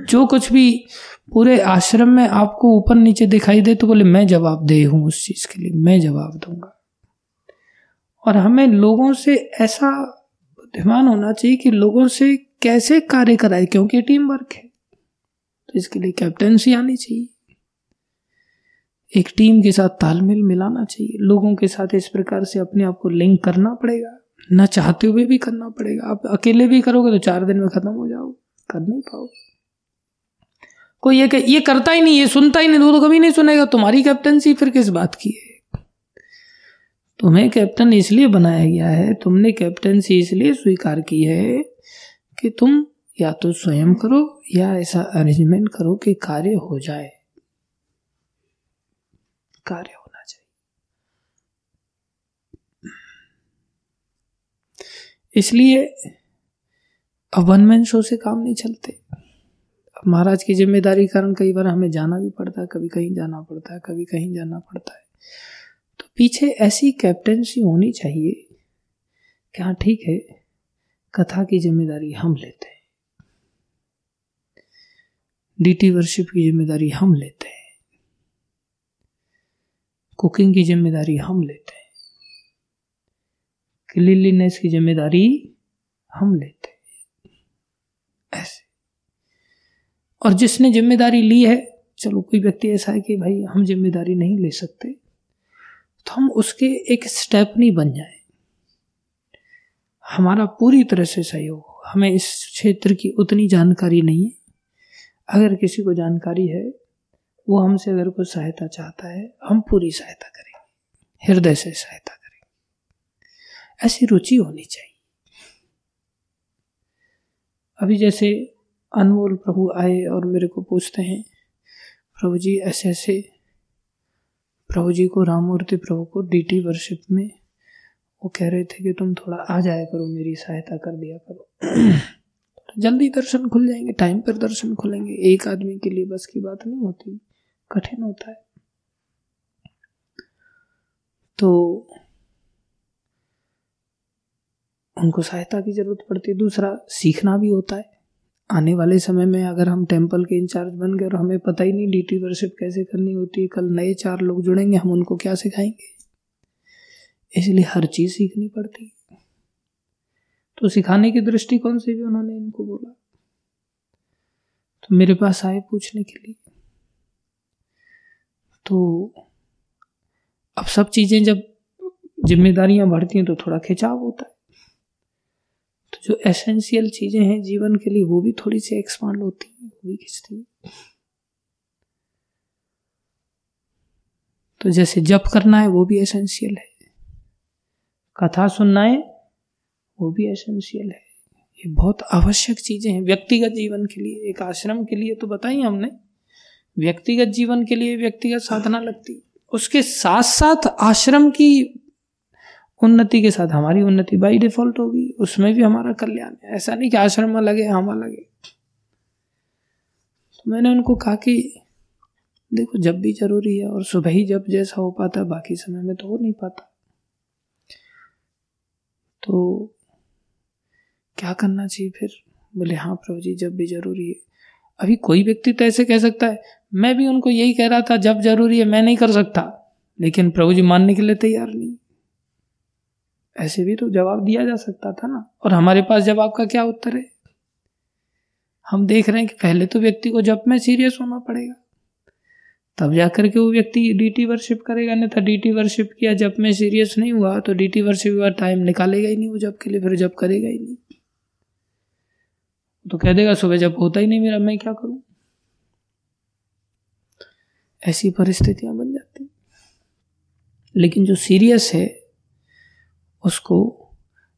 जो कुछ भी पूरे आश्रम में आपको ऊपर नीचे दिखाई दे तो बोले, मैं जवाब दे हूँ उस चीज़ के लिए, मैं जवाब दूँगा। और हमें लोगों से ऐसा बुद्धिमान होना चाहिए कि लोगों से कैसे कार्य कराए, क्योंकि टीम वर्क है। तो इसके लिए कैप्टनसी आनी चाहिए। एक टीम के साथ तालमेल मिलाना चाहिए। लोगों के साथ इस प्रकार से अपने आप को लिंक करना पड़ेगा। न चाहते हुए भी करना पड़ेगा। आप अकेले भी करोगे तो चार दिन में खत्म हो जाओ। कर नहीं पाओ। कोई ये ये करता ही नहीं, ये सुनता ही नहीं तो कभी नहीं सुनेगा। तुम्हारी कैप्टनसी फिर किस बात की है? तुम्हें कैप्टन इसलिए बनाया गया है, तुमने कैप्टनसी इसलिए स्वीकार की है कि तुम या तो स्वयं करो या ऐसा अरेंजमेंट करो कि कार्य हो जाए। कार्य होना चाहिए। इसलिए अब वन मैन शो से काम नहीं चलते। महाराज की ज़िम्मेदारी कारण कई बार हमें जाना भी पड़ता है, कभी कहीं जाना पड़ता है, कभी कहीं जाना पड़ता है। पीछे ऐसी कैप्टनसी होनी चाहिए कि हाँ ठीक है, कथा की ज़िम्मेदारी हम लेते हैं। डीटी वर्शिप की ज़िम्मेदारी हम लेते हैं। कुकिंग की ज़िम्मेदारी हम लेते हैं। क्लीनलीनेस की ज़िम्मेदारी हम लेते हैं। ऐसे। और जिसने ज़िम्मेदारी ली है, चलो कोई व्यक्ति ऐसा है कि भाई हम ज़िम्मेदारी नहीं ले सकते। तो हम उसके एक स्टेप नहीं बन जाए। हमारा पूरी तरह से सहयोग हमें इस क्षेत्र की उतनी जानकारी नहीं है। अगर किसी को जानकारी है, वो हमसे अगर कोई सहायता चाहता है, हम पूरी सहायता करेंगे। हृदय से सहायता करेंगे। ऐसी रुचि होनी चाहिए। अभी जैसे अनमोल प्रभु आए और मेरे को पूछते हैं, प्रभु जी ऐसे ऐसे प्रभु जी को, राममूर्ति प्रभु को डीटी वर्शिप में वो कह रहे थे कि तुम थोड़ा आ जाया करो, मेरी सहायता कर दिया करो। जल्दी दर्शन खुल जाएँगे टाइम पर दर्शन खुलेंगे। एक आदमी के लिए बस की बात नहीं होती, कठिन होता है। तो उनको सहायता की ज़रूरत पड़ती है, दूसरा सीखना भी होता है। आने वाले समय में अगर हम टेंपल के इंचार्ज बन गए और हमें पता ही नहीं ड्यूटी वर्शिप कैसे करनी होती है, कल नए चार लोग जुड़ेंगे, हम उनको क्या सिखाएँगे? इसलिए हर चीज़ सीखनी पड़ती है। तो सिखाने की दृष्टिकोण से भी उन्होंने इनको बोला। तो मेरे पास आए पूछने के लिए। तो अब सब चीज़ें जब जिम्मेदारियाँ बढ़ती हैं तो थोड़ा खिंचाव होता है। जो एसेंशियल चीज़ें हैं जीवन के लिए, वो भी थोड़ी सी एक्सपांड होती हैं, वो भी खिंचती है। तो जैसे जप करना है, वो भी एसेंशियल है। कथा सुनना है, वो भी एसेंशियल है। ये बहुत आवश्यक चीज़ें हैं। व्यक्तिगत जीवन के लिए, एक आश्रम के लिए तो बताई हमने। व्यक्तिगत जीवन के लिए व्यक्तिगत साधना लगती उसके साथ साथ आश्रम की उन्नति के साथ हमारी उन्नति बाई डिफ़ॉल्ट होगी। उसमें भी हमारा कल्याण है। ऐसा नहीं कि आश्रम अलग है हम है तो मैंने उनको कहा कि, देखो, जब भी ज़रूरी है और सुबह ही जब जैसा हो पाता, बाकी समय में तो हो नहीं पाता। तो क्या करना चाहिए फिर? बोले हाँ प्रभु जी, जब भी ज़रूरी है। अभी कोई व्यक्ति तो ऐसे कह सकता है, मैं भी उनको यही कह रहा था, जब ज़रूरी है, मैं नहीं कर सकता। लेकिन प्रभु जी मानने के लिए तैयार नहीं। ऐसे भी तो जवाब दिया जा सकता था ना। और हमारे पास जवाब का क्या उत्तर है? हम देख रहे हैं कि पहले तो व्यक्ति को जब में सीरियस होना पड़ेगा, तब जाकर के वो व्यक्ति डीटी वर्शिप करेगा, नहीं था डीटी वर्शिप किया, जब में सीरियस नहीं हुआ तो डीटी वर्शिप का टाइम निकालेगा ही नहीं वो जब के लिए, फिर जब करेगा ही नहीं। तो कह देगा, सुबह जब होता ही नहीं मेरा, मैं क्या करूँ? ऐसी परिस्थितियाँ बन जाती लेकिन जो सीरियस है उसको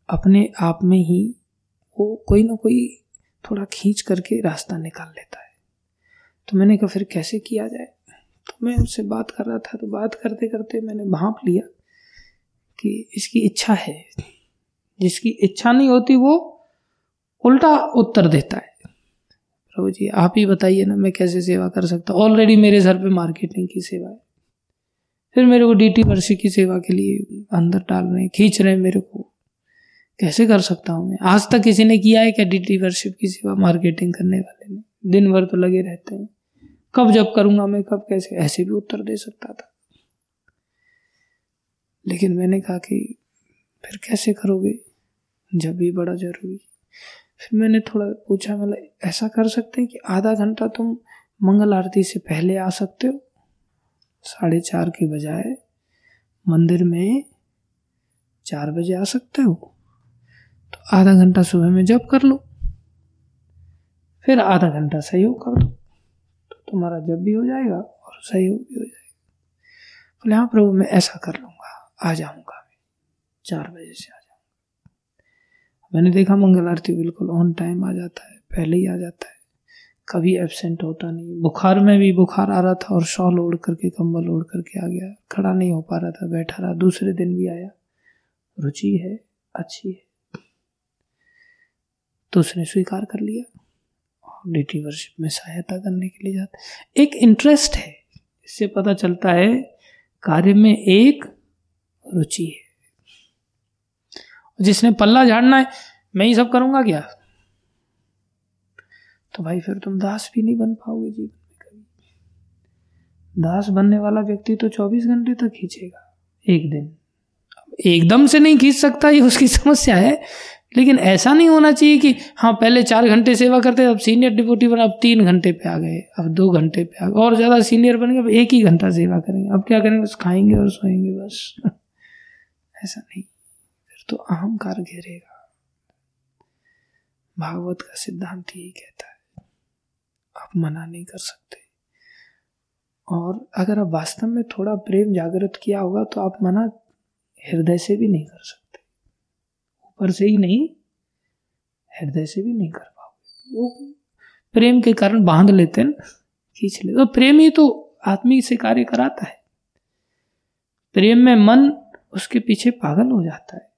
अपने आप में ही वो कोई ना कोई थोड़ा खींच करके रास्ता निकाल लेता है। तो मैंने कहा, फिर कैसे किया जाए? तो मैं उससे बात कर रहा था तो बात करते करते मैंने भाप लिया कि इसकी इच्छा है। जिसकी इच्छा नहीं होती, वो उल्टा उत्तर देता है। प्रभु जी, आप ही बताइए ना, मैं कैसे सेवा कर सकता ऑलरेडी मेरे सर पे मार्केटिंग की सेवा है। फिर मेरे को डीटी वर्षी की सेवा के लिए अंदर डाल रहे हैं खींच रहे हैं मेरे को। कैसे कर सकता हूँ मैं? आज तक किसी ने किया है क्या डीटी वर्शिप की सेवा मार्केटिंग करने वाले ने दिन भर तो लगे रहते हैं। कब जब करूँगा मैं, कब कैसे? ऐसे भी उत्तर दे सकता था। लेकिन मैंने कहा कि फिर कैसे करोगे? जब भी बड़ा ज़रूरी। फिर मैंने थोड़ा पूछा मतलब ऐसा कर सकते हैं कि आधा घंटा तुम मंगल आरती से पहले आ सकते हो? साढ़े चार के बजाय मंदिर में चार बजे आ सकते हो। तो आधा घंटा सुबह में जब कर लो। फिर आधा घंटा सहयोग कर दो। तो तुम्हारा जब भी हो जाएगा और सहयोग भी हो जाएगा। बोले हाँ प्रभु, मैं ऐसा कर लूँगा। आ जाऊँगा मैं। चार बजे से आ जाऊँगा। मैंने देखा मंगल आरती बिल्कुल ऑन टाइम आ जाता है, पहले ही आ जाता है। कभी एबसेंट होता नहीं। बुखार में भी बुखार आ रहा था और शॉल ओढ़ करके, कंबल ओढ़ करके आ गया। खड़ा नहीं हो पा रहा था, बैठा रहा। दूसरे दिन भी आया। रुचि है, अच्छी है। तो उसने स्वीकार कर लिया। और डिटी वर्शिप में सहायता करने के लिए जाता। एक इंटरेस्ट है। इससे पता चलता है, कार्य में एक रुचि है। जिसने पल्ला झाड़ना है, मैं ही सब करूँगा क्या? तो भाई फिर तुम दास भी नहीं बन पाओगे जीवन में कभी। दास बनने वाला व्यक्ति तो 24 घंटे तक खींचेगा, एक दिन। एकदम से नहीं खींच सकता, ये उसकी समस्या है। लेकिन ऐसा नहीं होना चाहिए कि हाँ पहले चार घंटे सेवा करते, अब सीनियर डिप्यूटी बना, अब तीन घंटे पे आ गए, अब दो घंटे पे आ गए। और ज़्यादा सीनियर बन गए अब एक ही घंटा सेवा करेंगे। अब क्या करेंगे? बस खाएँगे और सोएँगे बस। ऐसा नहीं। फिर तो अहंकार घेरेगा। भागवत का सिद्धांत यही कहता है। आप मना नहीं कर सकते। और अगर आप वास्तव में थोड़ा प्रेम जागृत किया होगा तो आप मना हृदय से भी नहीं कर सकते। ऊपर से ही नहीं, हृदय से भी नहीं कर पाओगे। वो प्रेम के कारण बाँध लेते हैं, खींच लेते तो प्रेम ही तो आदमी से कार्य कराता है। प्रेम में मन उसके पीछे पागल हो जाता है।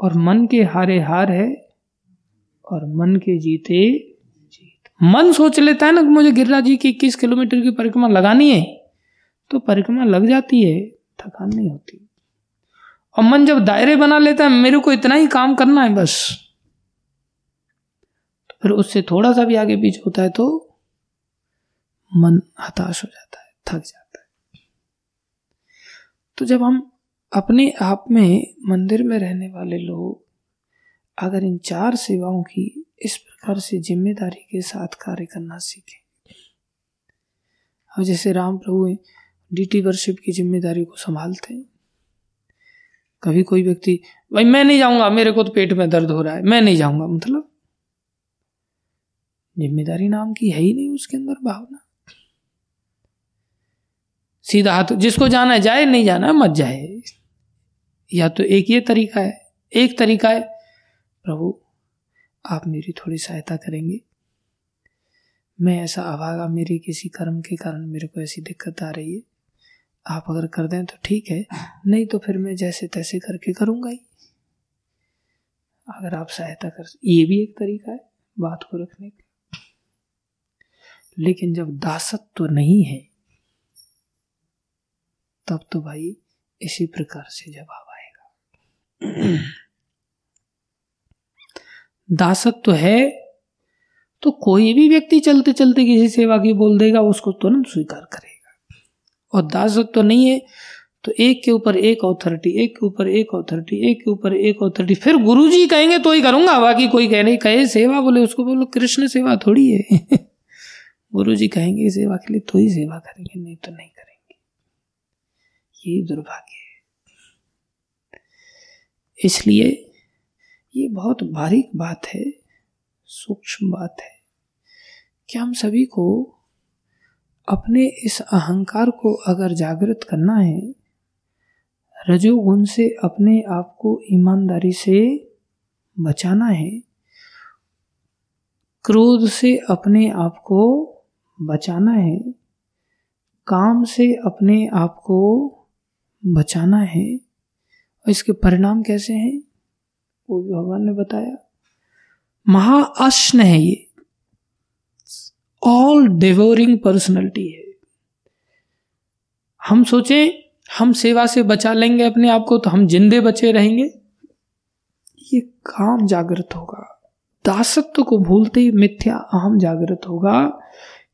और मन के हारे हार है, और मन के जीते मन सोच लेता है ना कि मुझे गिरिराज जी की इक्कीस किलोमीटर की परिक्रमा लगानी है तो परिक्रमा लग जाती है, थकान नहीं होती। और मन जब दायरे बना लेता है, मेरे को इतना ही काम करना है बस। तो फिर उससे थोड़ा सा भी आगे पीछे होता है तो मन हताश हो जाता है, थक जाता है। तो जब हम अपने आप में मंदिर में रहने वाले लोग, अगर इन चार सेवाओं की इस प्रकार से ज़िम्मेदारी के साथ कार्य करना सीखें। अब जैसे राम प्रभु डीटी वर्शिप की ज़िम्मेदारी को संभालते हैं। कभी कोई व्यक्ति, भाई मैं नहीं जाऊँगा, मेरे को तो पेट में दर्द हो रहा है, मैं नहीं जाऊँगा। मतलब ज़िम्मेदारी नाम की है ही नहीं उसके अंदर भावना। सीधा हाथ, जिसको जाना है, जाए, नहीं जाना है, मत जाए। या तो एक ये तरीका है, एक तरीका है, प्रभु आप मेरी थोड़ी सहायता करेंगे? मैं ऐसा अभागा मेरे किसी कर्म के कारण मेरे को ऐसी दिक्कत आ रही है। आप अगर कर दें तो ठीक है, नहीं तो फिर मैं जैसे तैसे करके करूँगा ही। अगर आप सहायता कर, ये भी एक तरीका है बात को रखने का। लेकिन जब दासत्व तो नहीं है, तब तो भाई इसी प्रकार से जवाब आएगा। दासत्व तो है तो कोई भी व्यक्ति चलते चलते किसी सेवा की बोल देगा, उसको तुरंत स्वीकार करेगा। और दासत्व तो नहीं है तो एक के ऊपर एक ऑथोरिटी एक के ऊपर एक ऑथोरिटी एक के ऊपर एक ऑथोरिटी फिर गुरु जी कहेंगे तो ही करूँगा। बाकी कोई कह नहीं, कहे, सेवा बोले, उसको बोलो, कृष्ण सेवा थोड़ी है। गुरु जी कहेंगे सेवा के लिए तो ही सेवा करेंगे, नहीं तो नहीं करेंगे। यही दुर्भाग्य है। इसलिए ये बहुत बारीक बात है, सूक्ष्म बात है। कि हम सभी को अपने इस अहंकार को अगर जागृत करना है, रजोगुण से अपने आप को ईमानदारी से बचाना है, क्रोध से अपने आप को बचाना है, काम से अपने आप को बचाना है, और इसके परिणाम कैसे हैं? वो भी भगवान ने बताया। महाअश्न है ये। ऑल डिवोरिंग पर्सनैलिटी है। हम सोचे, हम सेवा से बचा लेंगे अपने आप को तो हम जिंदे बचे रहेंगे। ये काम जागृत होगा। दासत्व को भूलते ही मिथ्या, अहम जागृत होगा।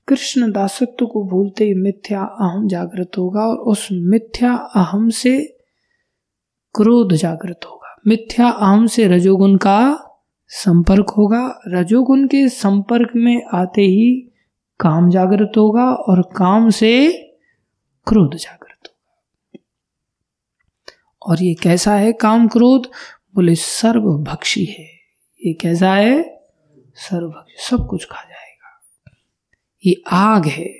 कृष्ण दासत्व को भूलते ही मिथ्या, अहम जागृत होगा। और उस मिथ्या, अहम से क्रोध जागृत होगा। मिथ्या अहम से रजोगुण का संपर्क होगा। रजोगुण के संपर्क में आते ही काम जागृत होगा और काम से क्रोध जागृत होगा। और ये कैसा है काम क्रोध? बोले, सर्वभक्षी है। ये कैसा है? सर्वभक्षी। सब कुछ खा जाएगा। ये आग है।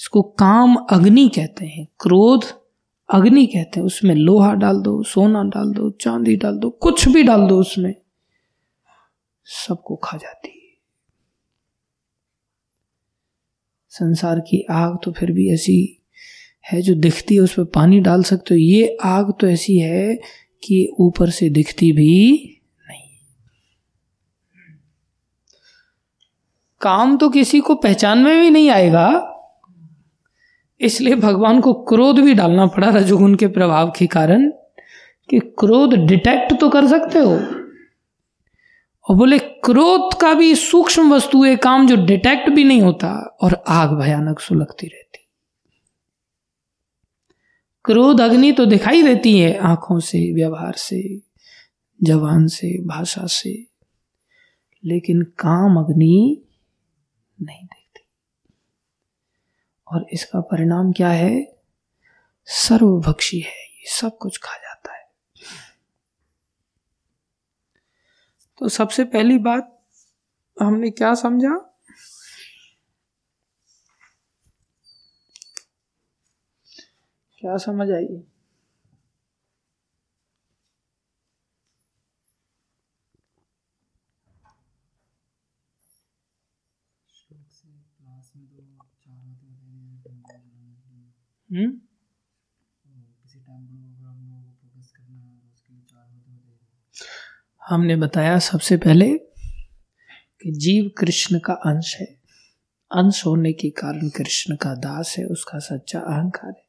इसको काम अग्नि कहते हैं। क्रोध अग्नि कहते हैं, उसमें लोहा डाल दो, सोना डाल दो, चांदी डाल दो, कुछ भी डाल दो उसमें, सबको खा जाती है। संसार की आग तो फिर भी ऐसी है जो दिखती है, उस पर पानी डाल सकते हो। ये आग तो ऐसी है कि ऊपर से दिखती भी नहीं। काम तो किसी को पहचान में भी नहीं आएगा इसलिए भगवान को क्रोध भी डालना पड़ा रजोगुण के प्रभाव के कारण कि क्रोध डिटेक्ट तो कर सकते हो। और बोले, क्रोध का भी सूक्ष्म वस्तु है, काम जो डिटेक्ट भी नहीं होता और आग भयानक सुलगती रहती। क्रोध अग्नि तो दिखाई देती है आँखों से, व्यवहार से, जवान से, भाषा से। लेकिन काम अग्नि नहीं देखती और इसका परिणाम क्या है? सर्वभक्षी है। ये सब कुछ खा जाता है। तो सबसे पहली बात, हमने क्या समझा? क्या समझ आई? हमने बताया सबसे पहले कि जीव कृष्ण का अंश है। अंश होने के कारण कृष्ण का दास है उसका सच्चा अहंकार है।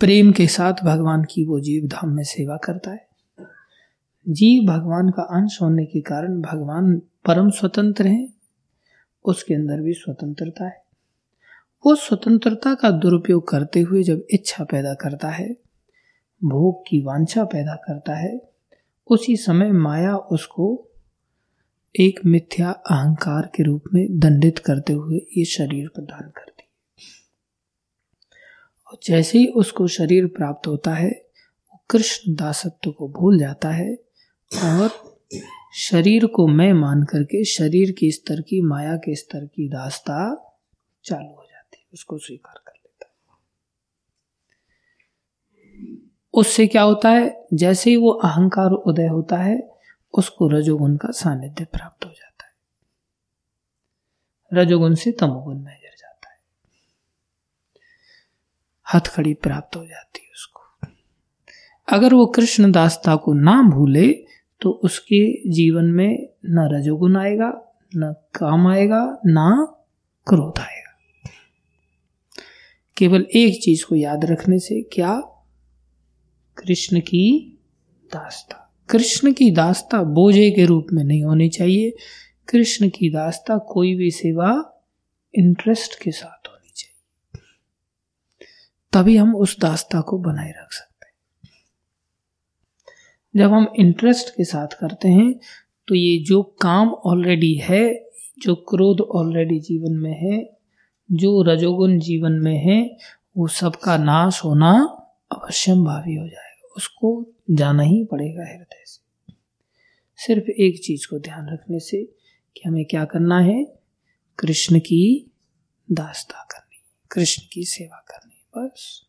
प्रेम के साथ भगवान की वो जीव धाम में सेवा करता है। जीव भगवान का अंश होने के कारण भगवान परम स्वतंत्र हैं उसके अंदर भी स्वतंत्रता है। वो स्वतंत्रता का दुरुपयोग करते हुए जब इच्छा पैदा करता है, भोग की वांछा पैदा करता है, उसी समय माया उसको एक मिथ्या अहंकार के रूप में दंडित करते हुए ये शरीर प्रदान करती और जैसे ही उसको शरीर प्राप्त होता है, वो कृष्ण दासत्व को भूल जाता है और शरीर को मैं मान करके शरीर के स्तर की, माया के स्तर की दास्ता चालू उसको स्वीकार कर लेता है। उससे क्या होता है? जैसे ही वो अहंकार उदय होता है, उसको रजोगुण का सानिध्य प्राप्त हो जाता है। रजोगुण से तमोगुण में गिर जाता है। हथखड़ी प्राप्त हो जाती है उसको। अगर वो कृष्ण दासता को ना भूले तो उसके जीवन में न रजोगुण आएगा, न काम आएगा, ना क्रोध आएगा। केवल एक चीज़ को याद रखने से क्या? कृष्ण की दास्ता। कृष्ण की दास्ता बोझे के रूप में नहीं होनी चाहिए। कृष्ण की दास्ता कोई भी सेवा इंटरेस्ट के साथ होनी चाहिए। तभी हम उस दास्ता को बनाए रख सकते हैं। जब हम इंटरेस्ट के साथ करते हैं तो ये जो काम ऑलरेडी है, जो क्रोध ऑलरेडी जीवन में है जो रजोगुण जीवन में है, वो सबका नाश होना अवश्यम भावी हो जाएगा। उसको जाना ही पड़ेगा हृदय से। सिर्फ़ एक चीज़ को ध्यान रखने से कि हमें क्या करना है? कृष्ण की दास्ता करनी, कृष्ण की सेवा करनी, बस।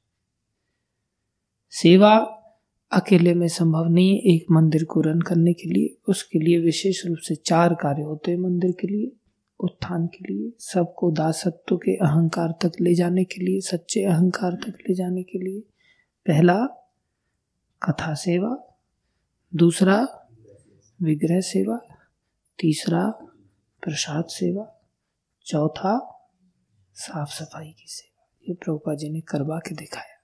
सेवा अकेले में संभव नहीं है, एक मंदिर को रन करने के लिए, उसके लिए विशेष रूप से चार कार्य होते हैं मंदिर के लिए। उत्थान के लिए, सबको दासत्व के अहंकार तक ले जाने के लिए, सच्चे अहंकार तक ले जाने के लिए। पहला, कथा सेवा। दूसरा, विग्रह सेवा। तीसरा, प्रसाद सेवा। चौथा, साफ़ सफ़ाई की सेवा। ये प्रभुपा जी ने करवा के दिखाया।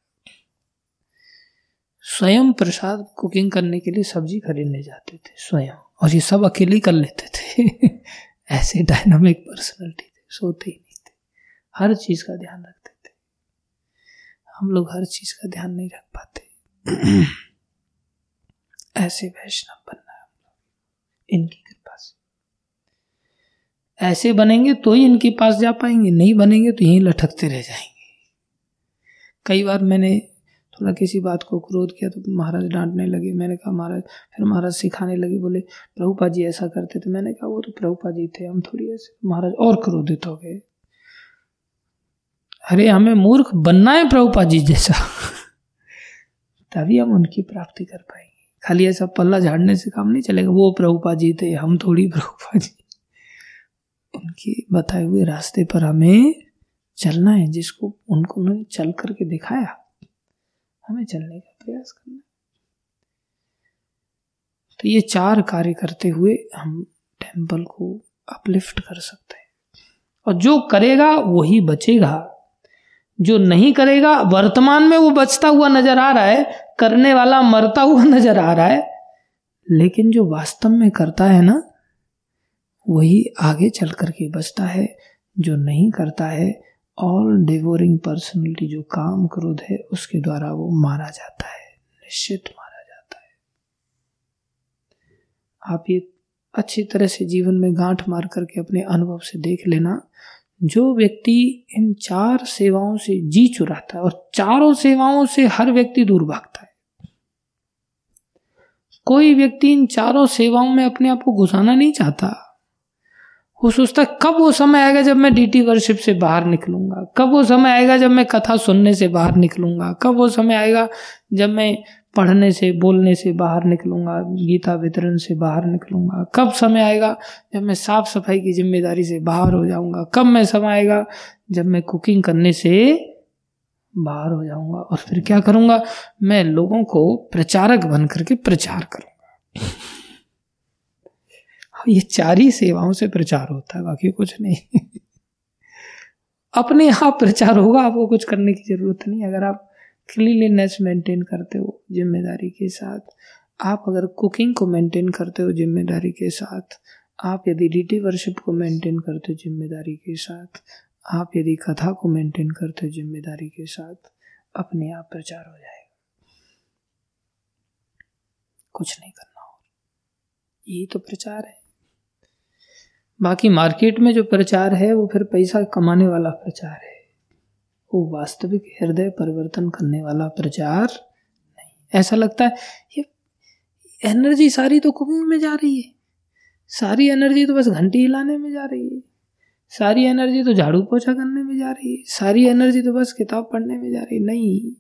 स्वयं प्रसाद कुकिंग करने के लिए सब्ज़ी खरीदने जाते थे, स्वयं। और ये सब अकेले कर लेते थे। ऐसे डायनामिक पर्सनैलिटी थे, सोते ही नहीं थे। हर चीज़ का ध्यान रखते थे। हम लोग हर चीज़ का ध्यान नहीं रख पाते। ऐसे वैष्णव बनना है हम लोग। इनकी कृपा से। ऐसे बनेंगे तो ही इनके पास जा पाएँगे, नहीं बनेंगे तो यहीं लटकते रह जाएँगे। कई बार मैंने थोड़ा किसी बात को क्रोध किया तो महाराज डांटने लगे। मैंने कहा, महाराज। फिर महाराज सिखाने लगे, बोले प्रभुपा जी ऐसा करते थे। मैंने कहा, वो तो प्रभुपा जी थे, हम थोड़ी ऐसे महाराज, और क्रोधित हो गए। अरे, हमें मूर्ख बनना है प्रभुपा जी जैसा। तभी हम उनकी प्राप्ति कर पाएँगे। खाली ऐसा पल्ला झाड़ने से काम नहीं चलेगा। वो प्रभुपा जी थे, हम थोड़ी प्रभुपा जी उनके बताए हुए रास्ते पर हमें चलना है, जिसको उनको उन्होंने चल करके दिखाया। हमें चलने का प्रयास करना तो ये चार कार्य करते हुए हम टेंपल को अपलिफ्ट कर सकते हैं। और जो करेगा, वही बचेगा। जो नहीं करेगा, वर्तमान में वो बचता हुआ नज़र आ रहा है, करने वाला मरता हुआ नज़र आ रहा है। लेकिन जो वास्तव में करता है ना, वही आगे चल करके बचता है, जो नहीं करता है ऑल डिवोरिंग पर्सनलिटी जो काम क्रोध है, उसके द्वारा वो मारा जाता है, निश्चित मारा जाता है। आप ये अच्छी तरह से जीवन में गांठ मार करके अपने अनुभव से देख लेना। जो व्यक्ति इन चार सेवाओं से जी चुराता है और चारों सेवाओं से हर व्यक्ति दूर भागता है। कोई व्यक्ति इन चारों सेवाओं में अपने आप को घुसाना नहीं चाहता। वो सोचता कब वो समय आएगा जब मैं डीटी वर्शिप से बाहर निकलूँगा? कब वो समय आएगा जब मैं कथा सुनने से बाहर निकलूँगा? कब वो समय आएगा जब मैं पढ़ने से, बोलने से बाहर निकलूँगा, गीता वितरण से बाहर निकलूँगा? कब समय आएगा जब मैं साफ़ सफ़ाई की ज़िम्मेदारी से बाहर हो जाऊँगा? कब मैं समय आएगा जब मैं कुकिंग करने से बाहर हो जाऊँगा? और फिर क्या करूँगा? मैं लोगों को प्रचारक बन करके प्रचार करूँगा। ये चार ही सेवाओं से प्रचार होता है, बाकी कुछ नहीं। अपने आप प्रचार होगा, आपको कुछ करने की ज़रूरत नहीं। अगर आप क्लीनलीनेस मेंटेन करते हो ज़िम्मेदारी के साथ, आप अगर कुकिंग को मेंटेन करते हो ज़िम्मेदारी के साथ, आप यदि डीटी वर्शिप को मेंटेन करते हो ज़िम्मेदारी के साथ, आप यदि कथा को मेंटेन करते हो ज़िम्मेदारी के साथ, अपने आप प्रचार हो जाएगा। कुछ नहीं करना और। यही तो प्रचार है। बाकी मार्केट में जो प्रचार है, वो फिर पैसा कमाने वाला प्रचार है। वो वास्तविक हृदय परिवर्तन करने वाला प्रचार नहीं। ऐसा लगता है, ये एनर्जी सारी तो कुकिंग में जा रही है। सारी एनर्जी तो बस घंटी हिलाने में जा रही है। सारी एनर्जी तो झाड़ू पोछा करने में जा रही है। सारी एनर्जी तो बस किताब पढ़ने में जा रही है। नहीं,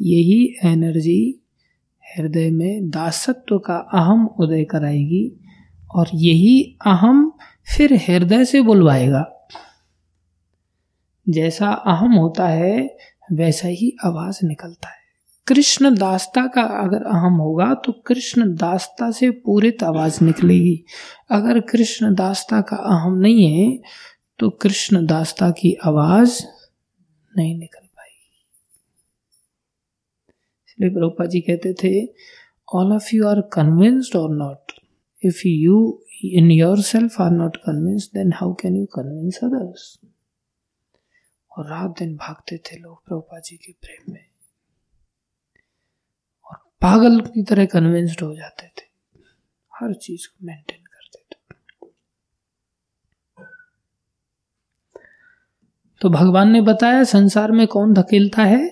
यही एनर्जी हृदय में दासत्व का अहम उदय कराएगी। और यही अहम फिर हृदय से बुलवाएगा। जैसा अहम होता है, वैसा ही आवाज़ निकलता है। कृष्ण दास्ता का अगर अहम होगा तो कृष्ण दास्ता से पूरित आवाज़ निकलेगी। अगर कृष्ण दास्ता का अहम नहीं है तो कृष्ण दास्ता की आवाज़ नहीं निकल पाएगी। इसलिए प्रभुपा जी कहते थे all of you are convinced और not you in your self are not convinced then how can you convince others और रात दिन भागते थे लोग प्रभुपा जी के प्रेम में। और पागल की तरह कन्विंस्ड हो जाते थे। हर चीज़ को मेंटेन करते थे। तो भगवान ने बताया, संसार में कौन धकेलता है?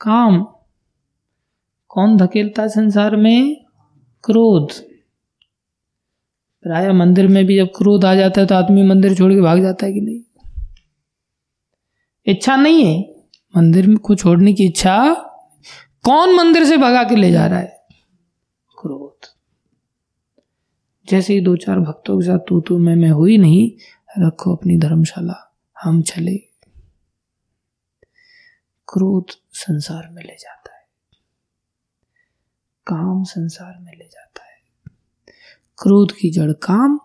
काम। कौन धकेलता है संसार में? क्रोध। प्राय मंदिर में भी जब क्रोध आ जाता है तो आदमी मंदिर छोड़ के भाग जाता है कि नहीं? इच्छा नहीं है। मंदिर में को छोड़ने की इच्छा कौन मंदिर से भगा के ले जा रहा है? क्रोध। जैसे ही दो चार भक्तों के साथ तू तू मैं मैं हुई नहीं, रखो अपनी धर्मशाला, हम चले। क्रोध संसार में ले जाता काम संसार में ले जाता है। क्रोध की जड़ काम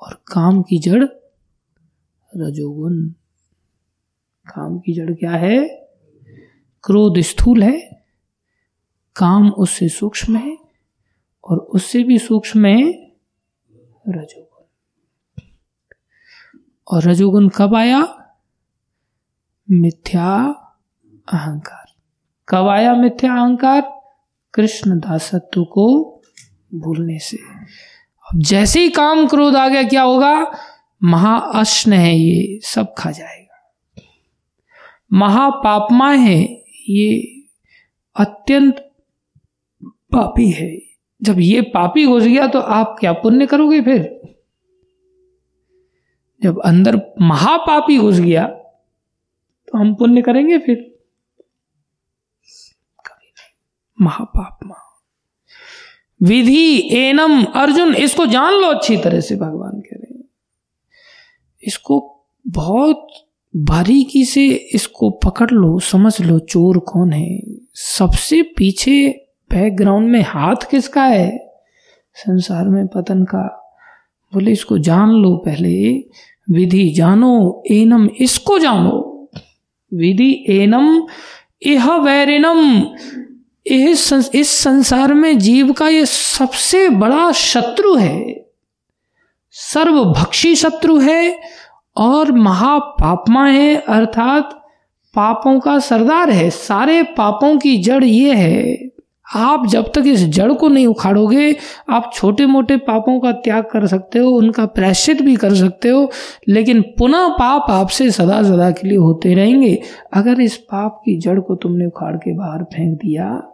और काम की जड़ रजोगुण। काम की जड़ क्या है? क्रोध स्थूल है। काम उससे सूक्ष्म है और उससे भी सूक्ष्म है रजोगुण। और रजोगुण कब आया? मिथ्या अहंकार। कब आया मिथ्या अहंकार? कृष्ण दासत्व को भूलने से। अब जैसे ही काम क्रोध आ गया, क्या होगा? महाअश्न है ये, सब खा जाएगा। महापापमा है, ये अत्यंत पापी है। जब ये पापी घुस गया तो आप क्या पुण्य करोगे फिर? जब अंदर महापापी घुस गया तो हम पुण्य करेंगे फिर कभी नहीं महापाप विधि एनम अर्जुन, इसको जान लो अच्छी तरह से, भगवान कह रहे हैं। इसको बहुत बारीकी से इसको पकड़ लो, समझ लो, चोर कौन है। सबसे पीछे बैकग्राउंड में हाथ किसका है? संसार में पतन का। बोले, इसको जान लो पहले। विधि जानो, एनम, इसको जानो। विधि एनम यह वैरिनम इस संसार में जीव का ये सबसे बड़ा शत्रु है। सर्वभक्षी शत्रु है और महापापमा है, अर्थात पापों का सरदार है। सारे पापों की जड़ ये है। आप जब तक इस जड़ को नहीं उखाड़ोगे, आप छोटे मोटे पापों का त्याग कर सकते हो, उनका प्रायश्चित भी कर सकते हो, लेकिन पुनः पाप आपसे सदा सदा के लिए होते रहेंगे। अगर इस पाप की जड़ को तुमने उखाड़ के बाहर फेंक दिया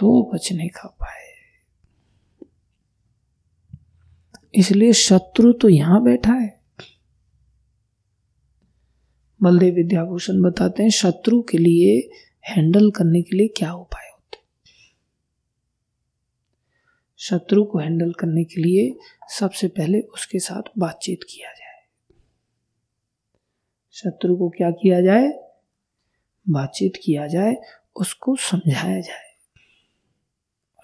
तो बच नहीं खा पाए। इसलिए शत्रु तो यहाँ बैठा है। बलदेव विद्याभूषण बताते हैं, शत्रु के लिए हैंडल करने के लिए क्या उपाय होते शत्रु को हैंडल करने के लिए सबसे पहले उसके साथ बातचीत किया जाए। शत्रु को क्या किया जाए? बातचीत किया जाए, उसको समझाया जाए।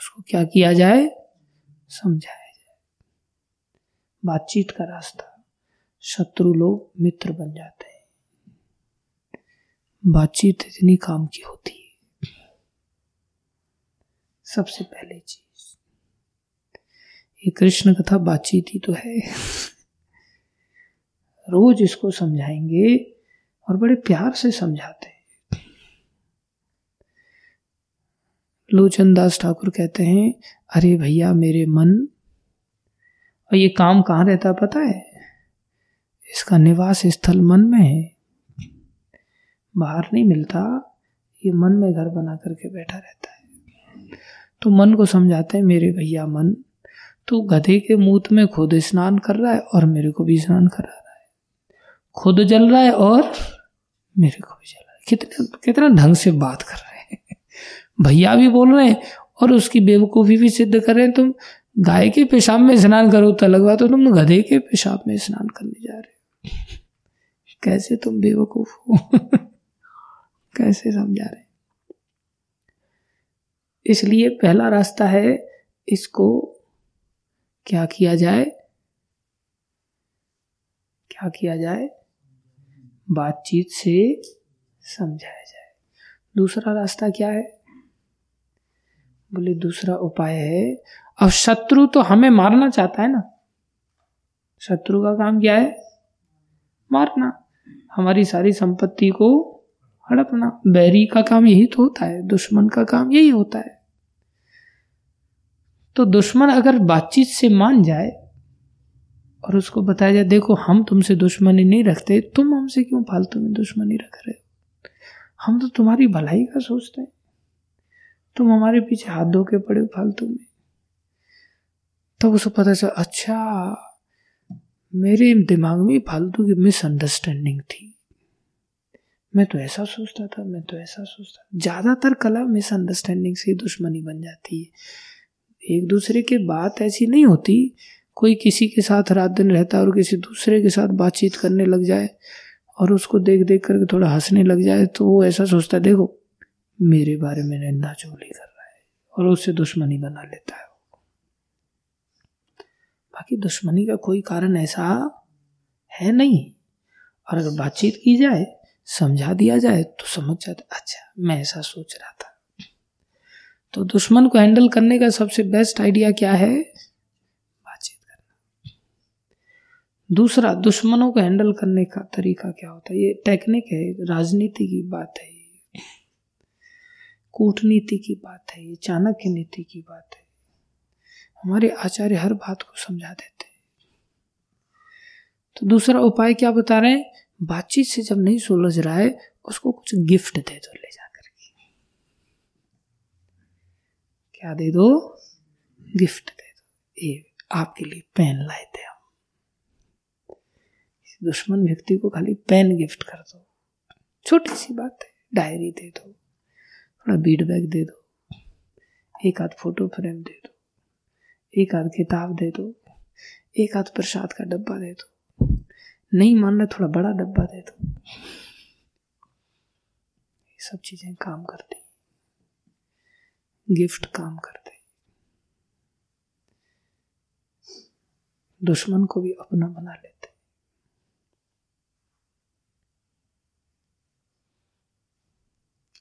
उसको क्या किया जाए? समझाया जाए। बातचीत का रास्ता शत्रु लोग मित्र बन जाते हैं। बातचीत इतनी काम की होती है। सबसे पहले चीज़, ये कृष्ण कथा बातचीत ही तो है। रोज इसको समझाएँगे और बड़े प्यार से समझाते हैं। लोचन दास ठाकुर कहते हैं, अरे भैया, मेरे मन और ये काम कहाँ रहता पता है? इसका निवास स्थल मन में है। बाहर नहीं मिलता, ये मन में घर बना करके बैठा रहता है। तो मन को समझाते हैं, मेरे भैया मन, तू गधे के मूत में खुद स्नान कर रहा है और मेरे को भी स्नान करा रहा है। खुद जल रहा है और मेरे को भी जल रहा है। कितने, कितना ढंग से बात कर रहे हैं। भैया भी बोल रहे हैं और उसकी बेवकूफ़ी भी सिद्ध कर रहे हैं, तुम गाय के पेशाब में स्नान करो तो लगवा तो तुम गधे के पेशाब में स्नान करने जा रहे हो। कैसे तुम बेवकूफ़ हो? कैसे समझा रहे इसलिए पहला रास्ता है, इसको क्या किया जाए? क्या किया जाए? बातचीत से समझाया जाए। दूसरा रास्ता क्या है? बोले, दूसरा उपाय है। अब शत्रु तो हमें मारना चाहता है ना। शत्रु का काम क्या है? मारना। हमारी सारी संपत्ति को हड़पना। बैरी का काम यही तो होता है, दुश्मन का काम यही होता है। तो दुश्मन अगर बातचीत से मान जाए और उसको बताया जाए, देखो, हम तुमसे दुश्मनी नहीं रखते। तुम हमसे क्यों फालतू में दुश्मनी रख रहे हो? हम तो तुम्हारी भलाई का सोचते हैं। तुम हमारे पीछे हाथ धो के पड़े फालतू में। तब उसको पता चला अच्छा मेरे दिमाग में फालतू की मिसअंडरस्टैंडिंग थी। मैं तो ऐसा सोचता था, मैं तो ऐसा सोचता ज़्यादातर कला मिसअंडरस्टैंडिंग से दुश्मनी बन जाती है। एक दूसरे के बात ऐसी नहीं होती, कोई किसी के साथ रात दिन रहता और किसी दूसरे के साथ बातचीत करने लग जाए और उसको देख देख करके थोड़ा हंसने लग जाए तो वो ऐसा सोचता है देखो मेरे बारे में निंदा चोली कर रहा है और उससे दुश्मनी बना लेता है बाकी दुश्मनी का कोई कारण ऐसा है नहीं। और अगर बातचीत की जाए, समझा दिया जाए तो समझ जाते अच्छा मैं ऐसा सोच रहा था। तो दुश्मन को हैंडल करने का सबसे बेस्ट आइडिया क्या है? बातचीत करना। दूसरा, दुश्मनों को हैंडल करने का तरीका क्या होता है? ये टेक्निक है, राजनीति की बात है कूटनीति की बात है, ये चाणक्य नीति की बात है। हमारे आचार्य हर बात को समझा देते हैं। तो दूसरा उपाय क्या बता रहे हैं? बातचीत से जब नहीं सुलझ रहा है, उसको कुछ गिफ्ट दे दो ले जाकर के। क्या दे दो? गिफ्ट दे दो। ये आपके लिए पेन लाए थे हम। दुश्मन व्यक्ति को खाली पेन गिफ्ट कर दो। छोटी सी बात है, डायरी दे दो। बीट बैग दे दो। एक आध फ़ोटो फ्रेम दे दो। एक आध किताब दे दो। एक आध प्रसाद का डब्बा दे दो। नहीं मान रहा थोड़ा बड़ा डब्बा दे दो। ये सब चीज़ें काम करती गिफ्ट काम करते दुश्मन को भी अपना बना लेते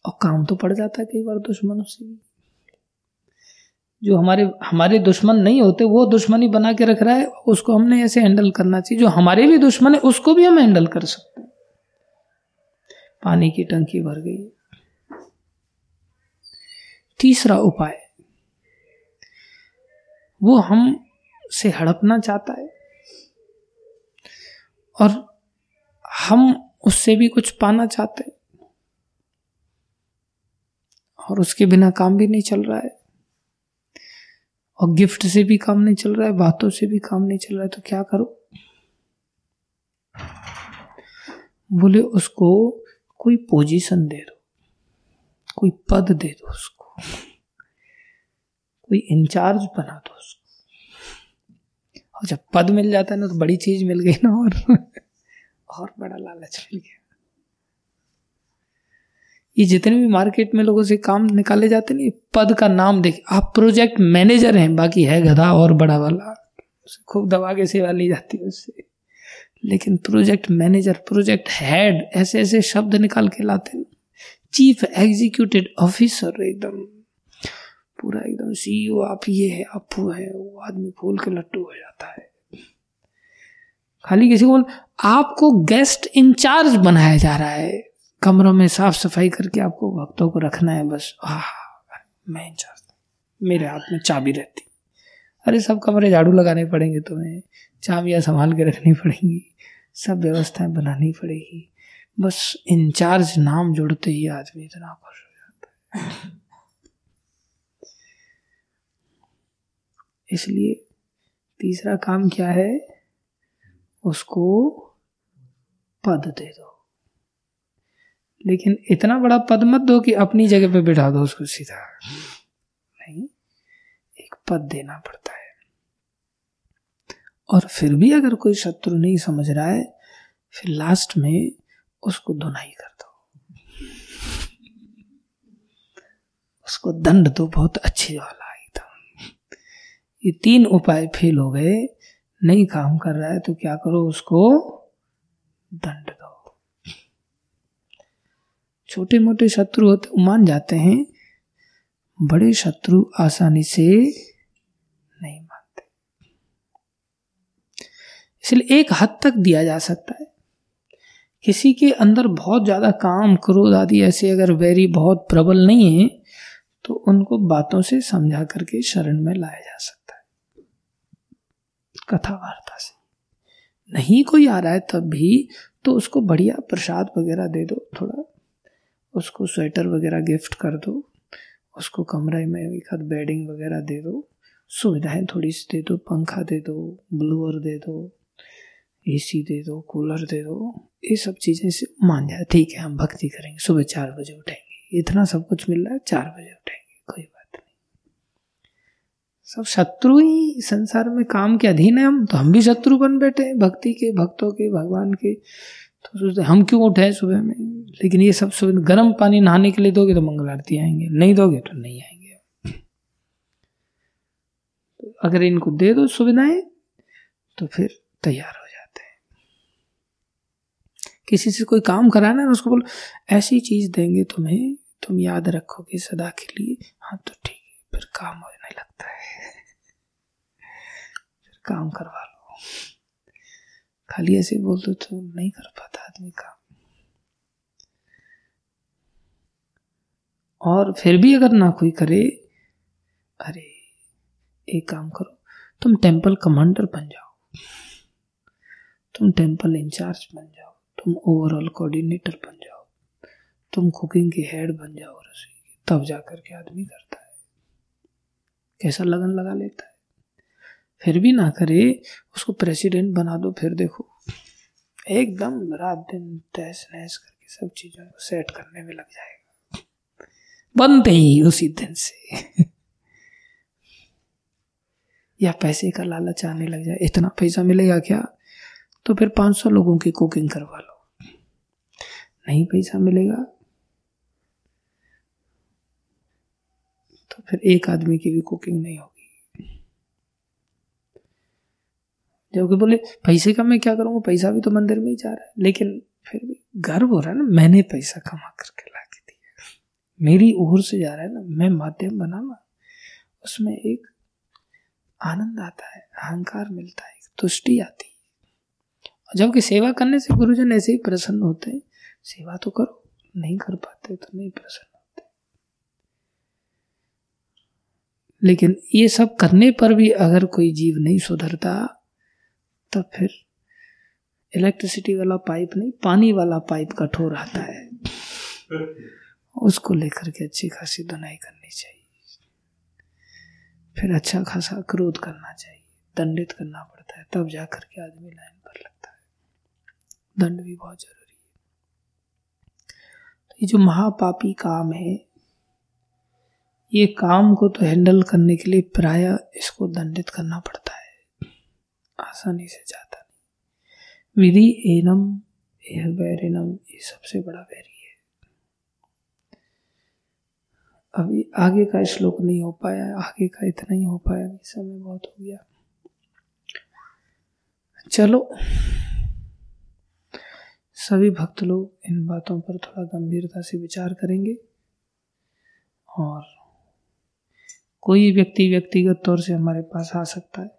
और काम तो पड़ जाता है कई बार दुश्मनों से भी। जो हमारे हमारे दुश्मन नहीं होते, वो दुश्मनी बना के रख रहा है, उसको हमने ऐसे हैंडल करना चाहिए। जो हमारे भी दुश्मन है, उसको भी हम हैंडल कर सकते हैं। पानी की टंकी भर गई। तीसरा उपाय, वो हम से हड़पना चाहता है। और हम उससे भी कुछ पाना चाहते हैं। और उसके बिना काम भी नहीं चल रहा है। और गिफ्ट से भी काम नहीं चल रहा है, बातों से भी काम नहीं चल रहा है तो क्या करो? बोले, उसको कोई पोजीशन दे दो, कोई पद दे दो उसको, कोई इंचार्ज बना दो उसको। और जब पद मिल जाता है ना तो बड़ी चीज़ मिल गई ना और और बड़ा लालच मिल गया। ये जितने भी मार्केट में लोगों से काम निकाले जाते हैं पद का नाम देख, आप प्रोजेक्ट मैनेजर हैं, बाकी है गधा और बड़ा वाला। खूब दबा के सेवा ली जाती है उससे। लेकिन प्रोजेक्ट मैनेजर प्रोजेक्ट हेड ऐसे ऐसे शब्द निकाल के लाते हैं। चीफ एग्जीक्यूटिव ऑफिसर एकदम, पूरा एकदम सीईओ आप ये है, आप वो है, वो आदमी फूल के लट्टू हो जाता है। खाली किसी को बोल, आपको गेस्ट इंचार्ज बनाया जा रहा है। कमरों में साफ़ सफ़ाई करके आपको भक्तों को रखना है, बस। आह, मैं इंचार्ज। मेरे हाथ में चाबी रहती। अरे, सब कमरे झाड़ू लगाने पड़ेंगे तुम्हें। चाबियाँ संभाल के रखनी पड़ेंगी। सब व्यवस्थाएँ बनानी पड़ेगी। बस इंचार्ज नाम जुड़ते ही आदमी इतना खुश हो जाता है। इसलिए तीसरा काम क्या है? उसको पद दे दो। लेकिन इतना बड़ा पद मत दो कि अपनी जगह पे बिठा दो उसको सीधा। नहीं, एक पद देना पड़ता है। और फिर भी अगर कोई शत्रु नहीं समझ रहा है, फिर लास्ट में उसको धुनाई कर दो। उसको दंड दो बहुत अच्छे वाला एकदम ये तीन उपाय फेल हो गए, नहीं काम कर रहा है तो क्या करो उसको दंड दो। छोटे मोटे शत्रु होते मान जाते हैं। बड़े शत्रु आसानी से नहीं मानते। इसलिए एक हद तक दिया जा सकता है। किसी के अंदर बहुत ज़्यादा काम, क्रोध आदि ऐसे अगर वेरी बहुत प्रबल नहीं है तो उनको बातों से समझा करके शरण में लाया जा सकता है। कथा वार्ता से। नहीं कोई आ रहा है तब भी तो उसको बढ़िया प्रसाद वगैरह दे दो, थोड़ा उसको स्वेटर वगैरह गिफ्ट कर दो, उसको कमरे में एक हाथ बेडिंग वगैरह दे दो, सुविधाएँ थोड़ी सी दे दो, पंखा दे दो ब्लूअर दे दो एसी दे दो कूलर दे दो, ये सब चीज़ें से मान जाए। ठीक है, हम भक्ति करेंगे, सुबह चार बजे उठेंगे। इतना सब कुछ मिल रहा है, चार बजे उठेंगे, कोई बात नहीं। सब शत्रु ही संसार में काम के अधीन है हम तो हम भी शत्रु बन बैठे हैं, भक्ति के, भक्तों के, भगवान के। तो सोचते हम क्यों उठे सुबह में? लेकिन ये सब सुबह गर्म पानी नहाने के लिए दोगे तो मंगल आरती आएँगे, नहीं दोगे तो नहीं आएँगे। तो अगर इनको दे दो सुविधाएँ तो फिर तैयार हो जाते हैं। किसी से कोई काम कराना है, उसको बोलो, ऐसी चीज़ देंगे तुम्हें, तुम याद रखोगे सदा के लिए। हाँ तो ठीक है, फिर काम होने लगता है। फिर काम करवा लो। खाली ऐसे बोल दो तो नहीं कर पाता आदमी काम और फिर भी अगर ना कोई करे, अरे, एक काम करो, तुम टेंपल कमांडर बन जाओ। तुम टेंपल इंचार्ज बन जाओ, तुम ओवरऑल कोऑर्डिनेटर बन जाओ, तुम कुकिंग की हेड बन जाओ रसोई तब जाकर के आदमी करता है। कैसा लगन लगा लेता है? फिर भी ना करे, उसको प्रेसिडेंट बना दो, फिर देखो। एकदम रात दिन तहस नहस करके सब चीज़ों को सेट करने में लग जाएगा। बनते ही उसी दिन से। या पैसे का लालच आने लग जाए, इतना पैसा मिलेगा क्या? तो फिर 500 लोगों की कुकिंग करवा लो। नहीं पैसा मिलेगा। तो फिर एक आदमी की भी कुकिंग नहीं होगी। जबकि बोले, पैसे का मैं क्या करूँगा पैसा भी तो मंदिर में ही जा रहा है। लेकिन फिर भी गर्व हो रहा है ना, मैंने पैसा कमा करके ला के दिया। मेरी ओर से जा रहा है ना, मैं माध्यम बना ना उसमें एक आनंद आता है, अहंकार मिलता है तुष्टि आती है। जबकि सेवा करने से गुरुजन ऐसे ही प्रसन्न होते हैं, सेवा तो करो, नहीं कर पाते तो नहीं प्रसन्न होते। लेकिन ये सब करने पर भी अगर कोई जीव नहीं सुधरता तो फिर इलेक्ट्रिसिटी वाला पाइप नहीं, पानी वाला पाइप कठोर आता है। उसको लेकर के अच्छी खासी धुनाई करनी चाहिए। फिर अच्छा खासा क्रोध करना चाहिए। दंडित करना पड़ता है, तब जाकर के आदमी लाइन पर लगता है। दंड भी बहुत ज़रूरी है। तो ये जो महापापी काम है, ये काम को तो हैंडल करने के लिए प्राय इसको दंडित करना पड़ता है। आसानी से जाता नहीं। विधि एनम, यह बैरिनम ये सबसे बड़ा बैरी अभी आगे का श्लोक नहीं हो पाया, आगे का इतना ही हो पाया समय बहुत हो गया। चलो, सभी भक्त लोग इन बातों पर थोड़ा गंभीरता से विचार करेंगे और कोई व्यक्ति व्यक्तिगत तौर से हमारे पास आ सकता है।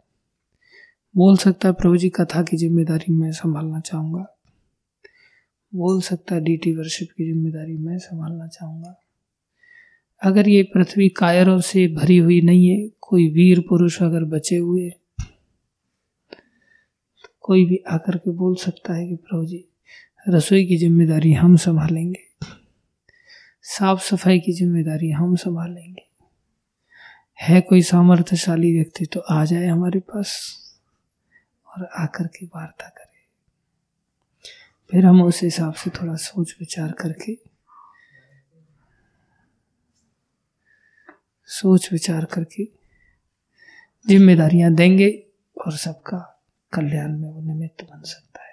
बोल सकता है प्रभु जी कथा की ज़िम्मेदारी मैं संभालना चाहूँगा। बोल सकता है डीटी वर्शिप की ज़िम्मेदारी मैं संभालना चाहूँगा। अगर ये पृथ्वी कायरों से भरी हुई नहीं है, कोई वीर पुरुष अगर बचे हुए तो कोई भी आकर के बोल सकता है कि प्रभु जी, रसोई की ज़िम्मेदारी हम संभालेंगे। साफ़ सफ़ाई की ज़िम्मेदारी हम संभालेंगे। है कोई सामर्थ्यशाली व्यक्ति तो आ जाए हमारे पास। और आकर के वार्ता करें। फिर हम उस हिसाब से थोड़ा सोच विचार करके, सोच विचार करके जिम्मेदारियाँ देंगे और सबका कल्याण में वो निमित्त बन सकता है।